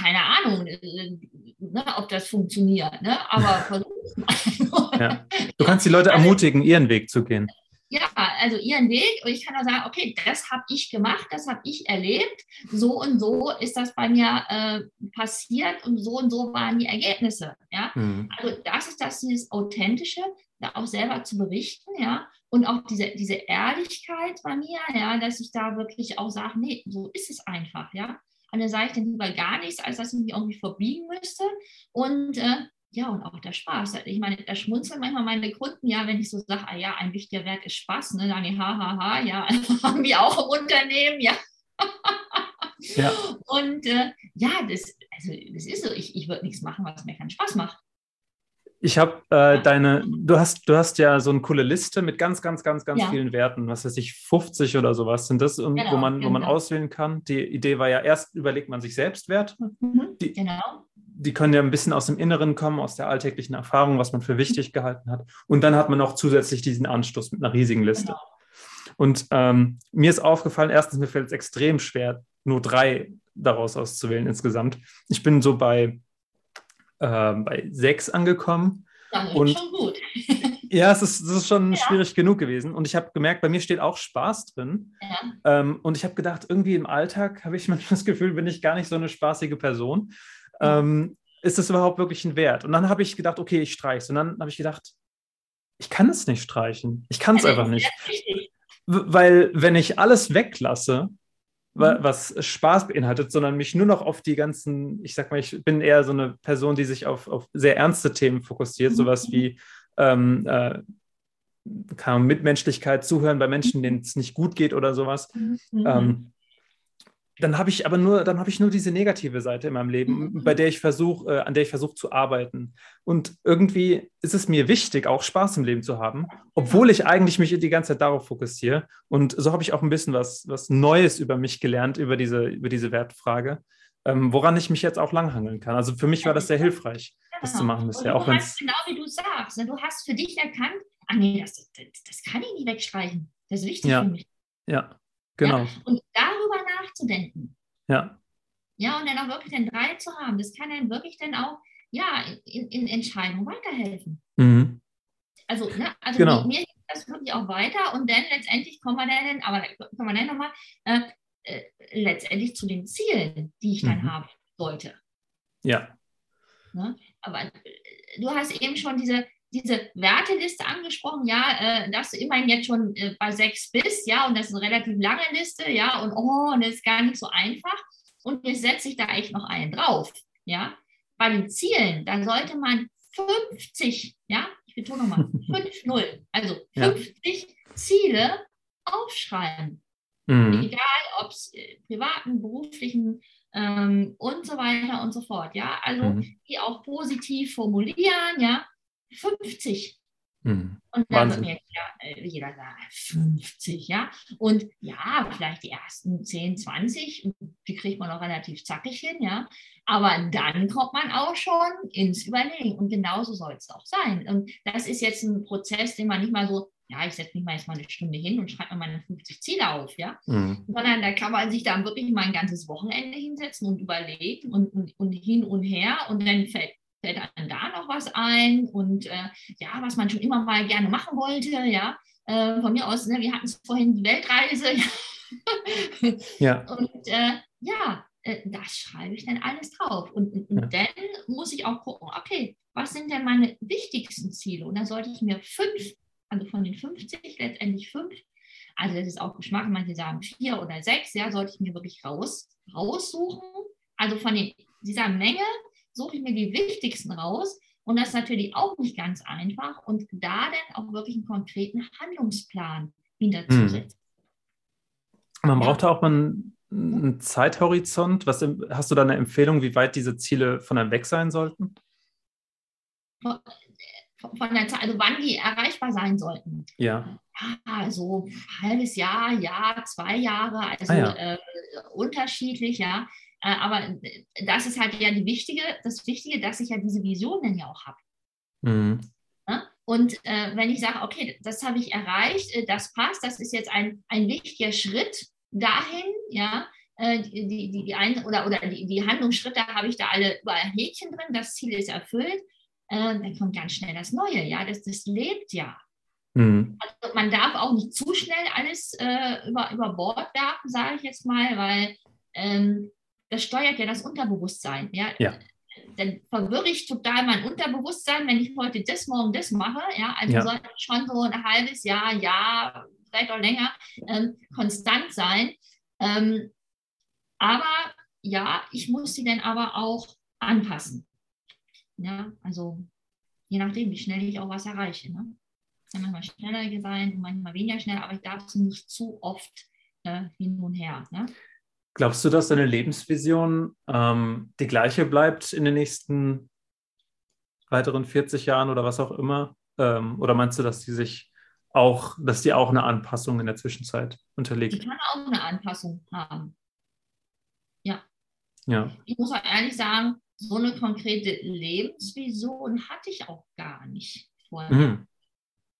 keine Ahnung, äh, ne, ob das funktioniert, ne? aber versuch ja. Du kannst die Leute also, ermutigen, ihren Weg zu gehen. Ja, also ihren Weg und ich kann auch sagen, okay, das habe ich gemacht, das habe ich erlebt, so und so ist das bei mir äh, passiert und so und so waren die Ergebnisse. Ja? Mhm. Also das ist das dieses Authentische, da auch selber zu berichten, ja, und auch diese, diese Ehrlichkeit bei mir, ja, dass ich da wirklich auch sage, nee, so ist es einfach, ja. Und dann sage ich dann lieber gar nichts, als dass ich mich irgendwie verbiegen müsste. Und äh, ja, und auch der Spaß. Ich meine, da schmunzeln manchmal meine Kunden, ja, wenn ich so sage, ah ja, ein wichtiger Wert ist Spaß, ne, dann die ha, ha, ha, ja, haben wir auch im Unternehmen, ja. ja. Und äh, ja, das, also, das ist so, ich, ich würde nichts machen, was mir keinen Spaß macht. Ich habe äh, deine, du hast, du hast ja so eine coole Liste mit ganz, ganz, ganz, ganz ja. vielen Werten. Was weiß ich, 50 oder sowas sind das, genau, wo man, genau. wo man auswählen kann. Die Idee war ja erst überlegt man sich selbst Werte. Mhm, die, genau. Die können ja ein bisschen aus dem Inneren kommen, aus der alltäglichen Erfahrung, was man für wichtig gehalten hat. Und dann hat man noch zusätzlich diesen Anstoß mit einer riesigen Liste. Genau. Und ähm, mir ist aufgefallen, erstens, mir fällt es extrem schwer, nur drei daraus auszuwählen insgesamt. Ich bin so bei äh, bei sechs angekommen. Das und schon gut. ja, es ist, es ist schon ja. schwierig genug gewesen. Und ich habe gemerkt, bei mir steht auch Spaß drin. Ja. Ähm, und ich habe gedacht, irgendwie im Alltag habe ich manchmal das Gefühl, bin ich gar nicht so eine spaßige Person. Ähm, ist das überhaupt wirklich ein Wert? Und dann habe ich gedacht, okay, ich streiche es. Und dann habe ich gedacht, ich kann es nicht streichen. Ich kann es also, einfach nicht. Weil wenn ich alles weglasse, Mhm. was Spaß beinhaltet, sondern mich nur noch auf die ganzen, ich sag mal, ich bin eher so eine Person, die sich auf, auf sehr ernste Themen fokussiert, mhm. sowas wie ähm, äh, Mitmenschlichkeit, Zuhören bei Menschen, denen es nicht gut geht oder sowas. Mhm. Ähm, dann habe ich aber nur, dann habe ich nur diese negative Seite in meinem Leben, mhm. bei der ich versuche, äh, an der ich versuche zu arbeiten. Und irgendwie ist es mir wichtig, auch Spaß im Leben zu haben, obwohl ich eigentlich mich die ganze Zeit darauf fokussiere. Und so habe ich auch ein bisschen was, was Neues über mich gelernt, über diese, über diese Wertfrage, ähm, woran ich mich jetzt auch langhangeln kann. Also für mich war das sehr hilfreich, genau. das zu machen bisher. Auch hast, genau wie du sagst, ne? du hast für dich erkannt, ach nee, das, das, das kann ich nicht wegstreichen. Das ist wichtig ja. für mich. Ja, genau. Ja? Und darüber nachzudenken. Ja. Ja, und dann auch wirklich dann drei zu haben, das kann dann wirklich dann auch ja, in, in Entscheidungen weiterhelfen. Mhm. Also, ne, also genau. mir hilft das wirklich auch weiter und dann letztendlich kommen wir dann, aber kommen wir dann nochmal, äh, äh, letztendlich zu den Zielen, die ich dann mhm. haben sollte. Ja. Ne? Aber äh, du hast eben schon diese, diese Werteliste angesprochen, ja, äh, dass du immerhin jetzt schon äh, bei sechs bist, ja, und das ist eine relativ lange Liste, ja, und oh, und das ist gar nicht so einfach. Und jetzt setze ich da eigentlich noch einen drauf, ja. Bei den Zielen, da sollte man 50, ja, ich betone nochmal, 5-0, also 50 ja. Ziele aufschreiben. Mhm. Egal, ob es äh, privaten, beruflichen ähm, und so weiter und so fort, ja. Also mhm. die auch positiv formulieren, ja 50. Hm. Und dann wird mir jeder, jeder sagen, 50, ja. Und ja, vielleicht die ersten 10, 20, die kriegt man auch relativ zackig hin, ja. Aber dann kommt man auch schon ins Überlegen. Und genauso soll es auch sein. Und das ist jetzt ein Prozess, den man nicht mal so ja, ich setze mich mal jetzt mal eine Stunde hin und schreibe mir meine 50 Ziele auf, ja. Mhm. Sondern da kann man sich dann wirklich mal ein ganzes Wochenende hinsetzen und überlegen und, und, und hin und her und dann fällt, fällt einem da noch was ein und äh, ja, was man schon immer mal gerne machen wollte, ja. Äh, von mir aus, ne, wir hatten es vorhin die Weltreise. ja. Und äh, ja, äh, das schreibe ich dann alles drauf. Und, und ja. dann muss ich auch gucken, okay, was sind denn meine wichtigsten Ziele? Und da sollte ich mir fünf, also von den 50 letztendlich fünf, also das ist auch Geschmack, manche sagen vier oder sechs, ja, sollte ich mir wirklich raus, raussuchen. Also von den, dieser Menge suche ich mir die wichtigsten raus. Und das ist natürlich auch nicht ganz einfach. Und da dann auch wirklich einen konkreten Handlungsplan hinterzusetzen. Hm. Man braucht ja. auch mal einen Zeithorizont? Was, hast du da eine Empfehlung, wie weit diese Ziele von einem weg sein sollten? Von, von der Zeit, also wann die erreichbar sein sollten. Ja. Ja, so ein halbes Jahr, Jahr, zwei Jahre, also ah, ja. äh, unterschiedlich, ja. Äh, aber das ist halt ja die wichtige, das Wichtige, dass ich ja diese Vision dann ja auch habe. Mhm. Ja? Und äh, wenn ich sage, okay, das habe ich erreicht, äh, das passt, das ist jetzt ein, ein wichtiger Schritt, dahin, ja, äh, die, die, die ein, oder, oder die, die Handlungsschritte habe ich da alle überall Häkchen drin, das Ziel ist erfüllt, äh, dann kommt ganz schnell das Neue, ja, das, das lebt ja. Mhm. Also man darf auch nicht zu schnell alles äh, über, über Bord werfen, sage ich jetzt mal, weil ähm, das steuert ja das Unterbewusstsein, ja. ja. Dann verwirre ich total mein Unterbewusstsein, wenn ich heute das, morgen das mache. Ja, also ja. sollte schon so ein halbes Jahr, Jahr, vielleicht auch länger ähm, konstant sein. Ähm, aber ja, ich muss sie dann aber auch anpassen. Ja, also je nachdem, wie schnell ich auch was erreiche. Ne? Kann manchmal schneller sein, manchmal weniger schnell, aber ich darf sie nicht zu oft äh, hin und her. Ne? Glaubst du, dass deine Lebensvision ähm, die gleiche bleibt in den nächsten weiteren 40 Jahren oder was auch immer? Ähm, oder meinst du, dass die sich auch, dass die auch eine Anpassung in der Zwischenzeit unterliegt. Die kann auch eine Anpassung haben. Ja. Ja. Ich muss auch ehrlich sagen, so eine konkrete Lebensvision hatte ich auch gar nicht vorher. Mhm.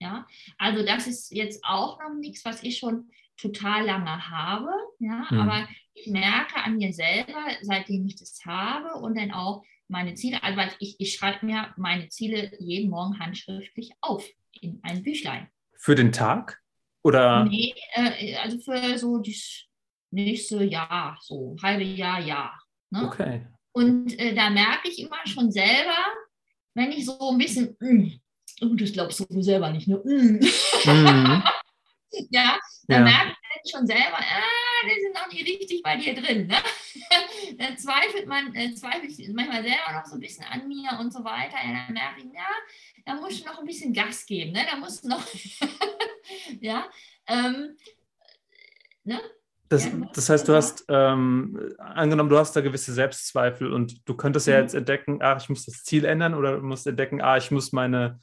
Ja, also das ist jetzt auch noch nichts, was ich schon total lange habe. Ja, mhm. aber ich merke an mir selber, seitdem ich das habe und dann auch meine Ziele, also ich, ich schreibe mir meine Ziele jeden Morgen handschriftlich auf in ein Büchlein. Für den Tag? Oder? Nee, äh, also für so das nächste Jahr, so halbe Jahr, Jahr. Ne? Okay. Und äh, da merke ich immer schon selber, wenn ich so ein bisschen, mm, oh, das glaubst du selber nicht, ne? Mm. Mhm. ja, dann ja. merke ich schon selber, ah, die sind noch nicht richtig bei dir drin. Ne? dann zweifelt man, äh, zweifelt manchmal selber noch so ein bisschen an mir und so weiter. Ja, dann merke ich, ja, da musst du noch ein bisschen Gas geben, ne? Da musst du noch, ja, ähm, ne? Das, ja, das heißt, du hast ähm, angenommen, du hast da gewisse Selbstzweifel und du könntest ja mhm. jetzt entdecken, ah, ich muss das Ziel ändern oder du musst entdecken, ah, ich muss meine,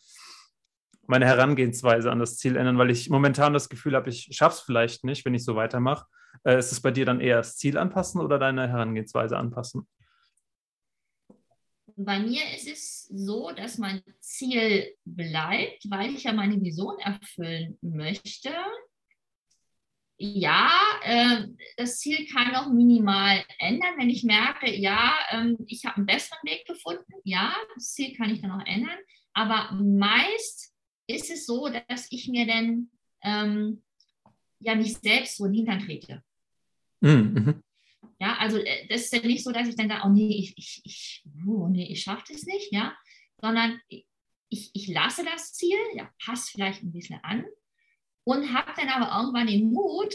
meine Herangehensweise an das Ziel ändern, weil ich momentan das Gefühl habe, ich schaffe es vielleicht nicht, wenn ich so weitermache. Äh, ist es bei dir dann eher das Ziel anpassen oder deine Herangehensweise anpassen? bei mir ist es so, dass mein Ziel bleibt, weil ich ja meine Vision erfüllen möchte. Ja, äh, das Ziel kann noch minimal ändern, wenn ich merke, ja, ähm, ich habe einen besseren Weg gefunden. Ja, das Ziel kann ich dann auch ändern. Aber meist ist es so, dass ich mir dann ähm, ja mich selbst so in den Hintern trete. Mhm. mhm. Ja, also äh, das ist ja nicht so, dass ich dann sage, oh nee, ich, ich, ich, oh nee, ich schaffe das nicht, ja, sondern ich, ich lasse das Ziel, ja, passt vielleicht ein bisschen an und habe dann aber irgendwann den Mut,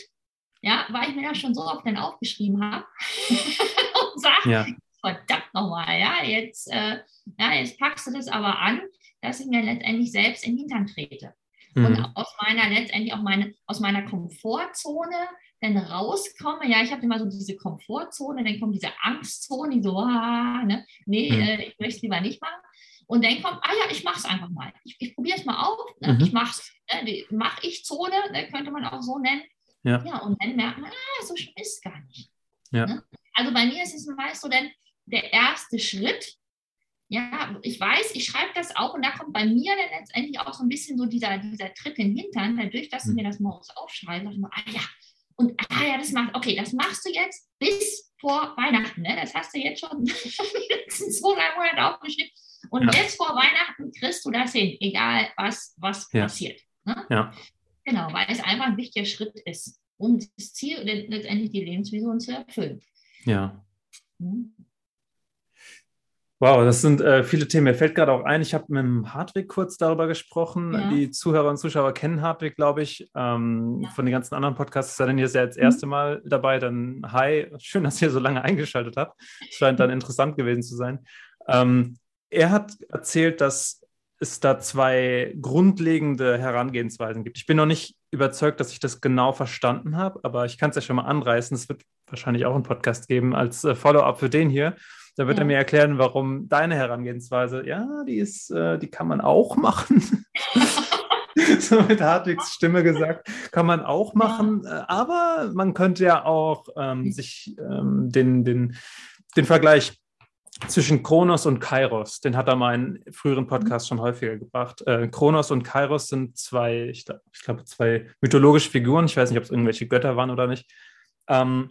ja, weil ich mir das schon so oft dann aufgeschrieben habe und sage, ja. verdammt nochmal, ja, jetzt, äh, ja, jetzt packst du das aber an, dass ich mir letztendlich selbst in den Hintern trete. Mhm. Und aus meiner letztendlich auch meine, aus meiner Komfortzone dann rauskomme, ja, ich habe immer so diese Komfortzone, dann kommt diese Angstzone, die so, ah, ne, nee, mhm. äh, ich möchte es lieber nicht machen. Und dann kommt, ah ja, ich mache es einfach mal. Ich, ich probiere es mal auf, ne? mhm. ich mache es, ne? die Mach-Ich-Zone, ne? könnte man auch so nennen. Ja. ja, und dann merkt man, ah, so schlimm ist es gar nicht. Ja. Ne? Also bei mir ist es meist so dann der erste Schritt, ja, ich weiß, ich schreibe das auch und da kommt bei mir dann letztendlich auch so ein bisschen so dieser, dieser Tritt in den Hintern, dadurch, dass du hm. mir das morgens aufschreibst, dachte ich mir, ah ja, und ah ja, das macht, okay, das machst du jetzt bis vor Weihnachten, ne? Das hast du jetzt schon letzten zwei, drei Monate aufgeschrieben. Und ja. jetzt vor Weihnachten kriegst du das hin, egal was, was ja. passiert. Ne? Ja. Genau, weil es einfach ein wichtiger Schritt ist, um das Ziel, letztendlich die Lebensvision zu erfüllen. Ja. Hm? Wow, das sind äh, viele Themen. Mir fällt gerade auch ein, ich habe mit Hartwig kurz darüber gesprochen. Ja. Die Zuhörer und Zuschauer kennen Hartwig, glaube ich, ähm, ja. von den ganzen anderen Podcasts. Ist er denn jetzt das mhm. erste Mal dabei? Dann hi, schön, dass ihr so lange eingeschaltet habt. Es scheint dann interessant gewesen zu sein. Ähm, er hat erzählt, dass es da zwei grundlegende Herangehensweisen gibt. Ich bin noch nicht überzeugt, dass ich das genau verstanden habe, aber ich kann es ja schon mal anreißen. Es wird wahrscheinlich auch einen Podcast geben als äh, Follow-up für den hier. Da wird ja. er mir erklären, warum deine Herangehensweise, ja, die ist, äh, die kann man auch machen. so mit Hartwigs Stimme gesagt, kann man auch machen, ja. Äh, aber man könnte ja auch ähm, sich ähm, den, den, den Vergleich zwischen Kronos und Kairos, den hat er mal in früheren Podcasts schon häufiger gebracht. Äh, Kronos und Kairos sind zwei, ich, glaube, zwei mythologische Figuren. Ich weiß nicht, ob es irgendwelche Götter waren oder nicht. Ähm,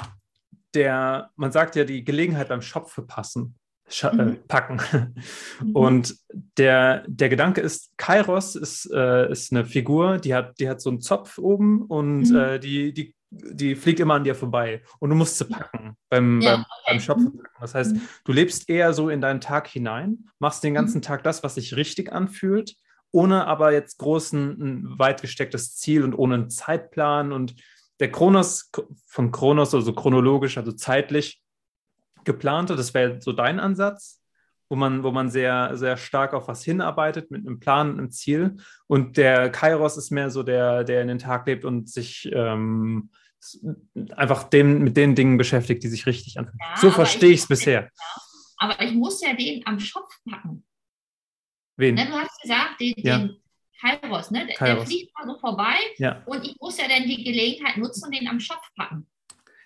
der, man sagt ja, die Gelegenheit beim Schopfe passen, sch äh, mhm. packen. Mhm. Und der, der Gedanke ist, Kairos ist, äh, ist eine Figur, die hat, die hat so einen Zopf oben und mhm. äh, die, die, die fliegt immer an dir vorbei. Und du musst sie packen beim, ja, beim, okay. beim Schopfe mhm. packen. Das heißt, mhm. du lebst eher so in deinen Tag hinein, machst den ganzen Tag das, was sich richtig anfühlt, ohne aber jetzt großen, ein weit gestecktes Ziel und ohne einen Zeitplan und der Kronos von Kronos, also chronologisch, also zeitlich geplante, das wäre so dein Ansatz, wo man, wo man sehr, sehr stark auf was hinarbeitet mit einem Plan und einem Ziel. Und der Kairos ist mehr so der, der in den Tag lebt und sich ähm, einfach dem, mit den Dingen beschäftigt, die sich richtig anfühlen. Ja, so verstehe ich es bisher. Aber ich muss ja den am Schopf packen. Wen? Ne, du hast gesagt, den, ja. den Kairos, ne? Kairos. Der fliegt mal so vorbei ja. und ich muss ja dann die Gelegenheit nutzen und den am Schopf packen.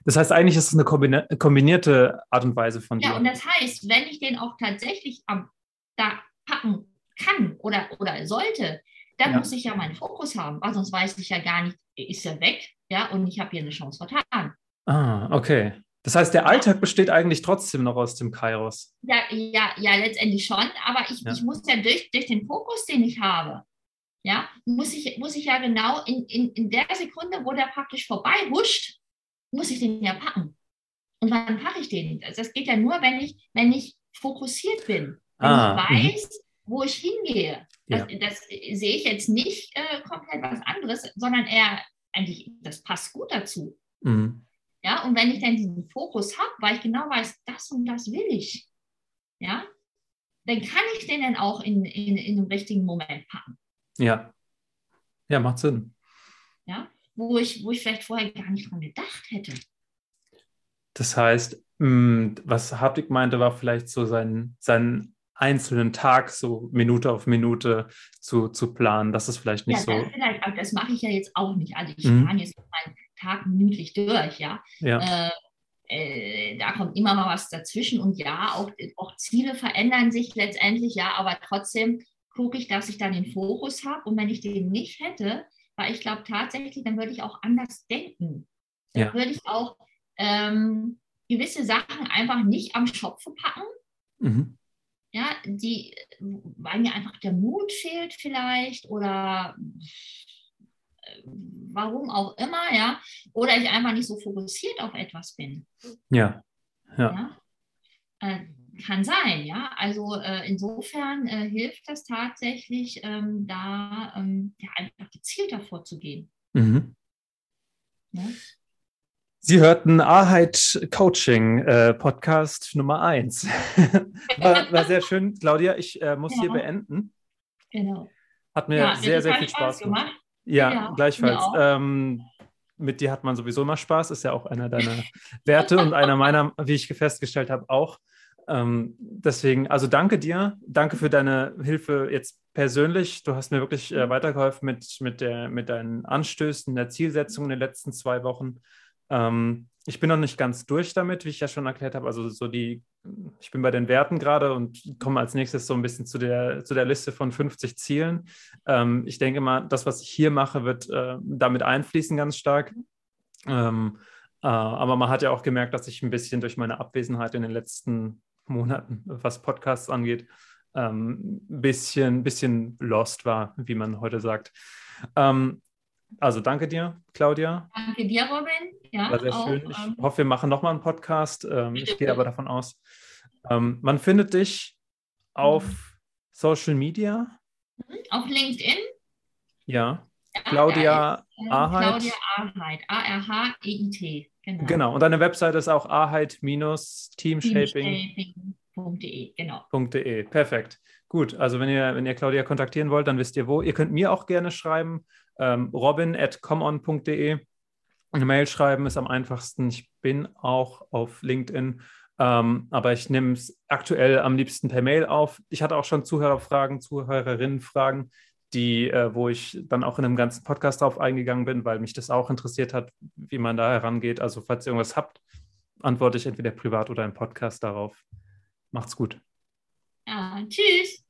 Das heißt, eigentlich ist es eine kombinierte Art und Weise von dir. Ja, und das heißt, wenn ich den auch tatsächlich am, da packen kann oder, oder sollte, dann ja. muss ich ja meinen Fokus haben, weil sonst weiß ich ja gar nicht, ist er weg, ja, und ich habe hier eine Chance vertan. Ah, okay. Das heißt, der Alltag besteht eigentlich trotzdem noch aus dem Kairos. Ja, ja, ja, letztendlich schon, aber ich, ja. ich muss ja durch, durch den Fokus, den ich habe, ja, muss ich, muss ich ja genau in, in, in der Sekunde, wo der praktisch vorbei huscht, muss ich den ja packen. Und wann packe ich den? Das geht ja nur, wenn ich, wenn ich fokussiert bin. Wenn ah, ich mhm. weiß, wo ich hingehe. Das, ja. das, sehe ich jetzt nicht äh, komplett was anderes, sondern eher eigentlich, das passt gut dazu. Mhm. Ja, und wenn ich dann diesen Fokus habe, weil ich genau weiß, das und das will ich, ja, dann kann ich den dann auch in, in, in den richtigen Moment packen. Ja. Ja, macht Sinn. Ja, wo ich, wo ich vielleicht vorher gar nicht dran gedacht hätte. Das heißt, mm, was Hartwig meinte, war vielleicht so seinen, seinen einzelnen Tag so Minute auf Minute zu, zu planen. Das ist vielleicht nicht ja, so. Vielleicht, aber das mache ich ja jetzt auch nicht. Also ich mhm. plane jetzt meinen Tag minütlich durch, ja. ja. Äh, äh, da kommt immer mal was dazwischen und ja, auch, auch Ziele verändern sich letztendlich, ja, aber trotzdem gucke ich, dass ich dann den Fokus habe. Und wenn ich den nicht hätte, weil ich glaube tatsächlich, dann würde ich auch anders denken. Dann ja. würde ich auch ähm, gewisse Sachen einfach nicht am Schopfe packen. Mhm. Ja, die, weil mir einfach der Mut fehlt vielleicht oder äh, warum auch immer, ja, oder ich einfach nicht so fokussiert auf etwas bin. Ja. Ja. ja? Kann sein, ja. Also äh, insofern äh, hilft das tatsächlich, ähm, da ähm, ja, einfach gezielter vorzugehen. Mhm. Ja? Sie hörten Aheit Coaching äh, Podcast Nummer 1. war, war, sehr schön, Claudia. Ich äh, muss ja. hier beenden. Genau. Hat mir ja, sehr, sehr viel Spaß gemacht. gemacht. Ja, ja, gleichfalls. Ähm, mit dir hat man sowieso immer Spaß, ist ja auch einer deiner Werte und einer meiner, wie ich festgestellt habe, auch. Ähm, deswegen, also danke dir, danke für deine Hilfe jetzt persönlich. Du hast mir wirklich äh, weitergeholfen mit, mit, der, mit deinen Anstößen, der Zielsetzung in den letzten zwei Wochen. Ähm, ich bin noch nicht ganz durch damit, wie ich ja schon erklärt habe. Also so die, ich bin bei den Werten gerade und komme als nächstes so ein bisschen zu der, zu der Liste von 50 Zielen. Ähm, ich denke mal, das, was ich hier mache, wird äh, damit einfließen ganz stark. Ähm, äh, aber man hat ja auch gemerkt, dass ich ein bisschen durch meine Abwesenheit in den letzten Monaten, was Podcasts angeht, ein ähm, bisschen, bisschen lost war, wie man heute sagt. Ähm, also danke dir, Claudia. Danke dir, Robin. Ja, War sehr auch, schön. Ich ähm, hoffe, wir machen nochmal einen Podcast. Ähm, ich gehe aber davon aus. Ähm, man findet dich auf mhm. Social Media. Mhm, auf LinkedIn. Ja. ja Claudia äh, Ahheit. Claudia Ahheit. A-R-H-E-I-T. Genau. genau. Und deine Webseite ist auch ahheit-teamshaping.de. Genau. .de. Perfekt. Gut. Also wenn ihr, wenn ihr Claudia kontaktieren wollt, dann wisst ihr wo. Ihr könnt mir auch gerne schreiben ähm, robin at comeon.de. Eine Mail schreiben ist am einfachsten. Ich bin auch auf LinkedIn, ähm, aber ich nehme es aktuell am liebsten per Mail auf. Ich hatte auch schon Zuhörerfragen, Zuhörerinnenfragen, die, äh, wo ich dann auch in einem ganzen Podcast drauf eingegangen bin, weil mich das auch interessiert hat, wie man da herangeht. Also falls ihr irgendwas habt, antworte ich entweder privat oder im Podcast darauf. Macht's gut. Ja, tschüss.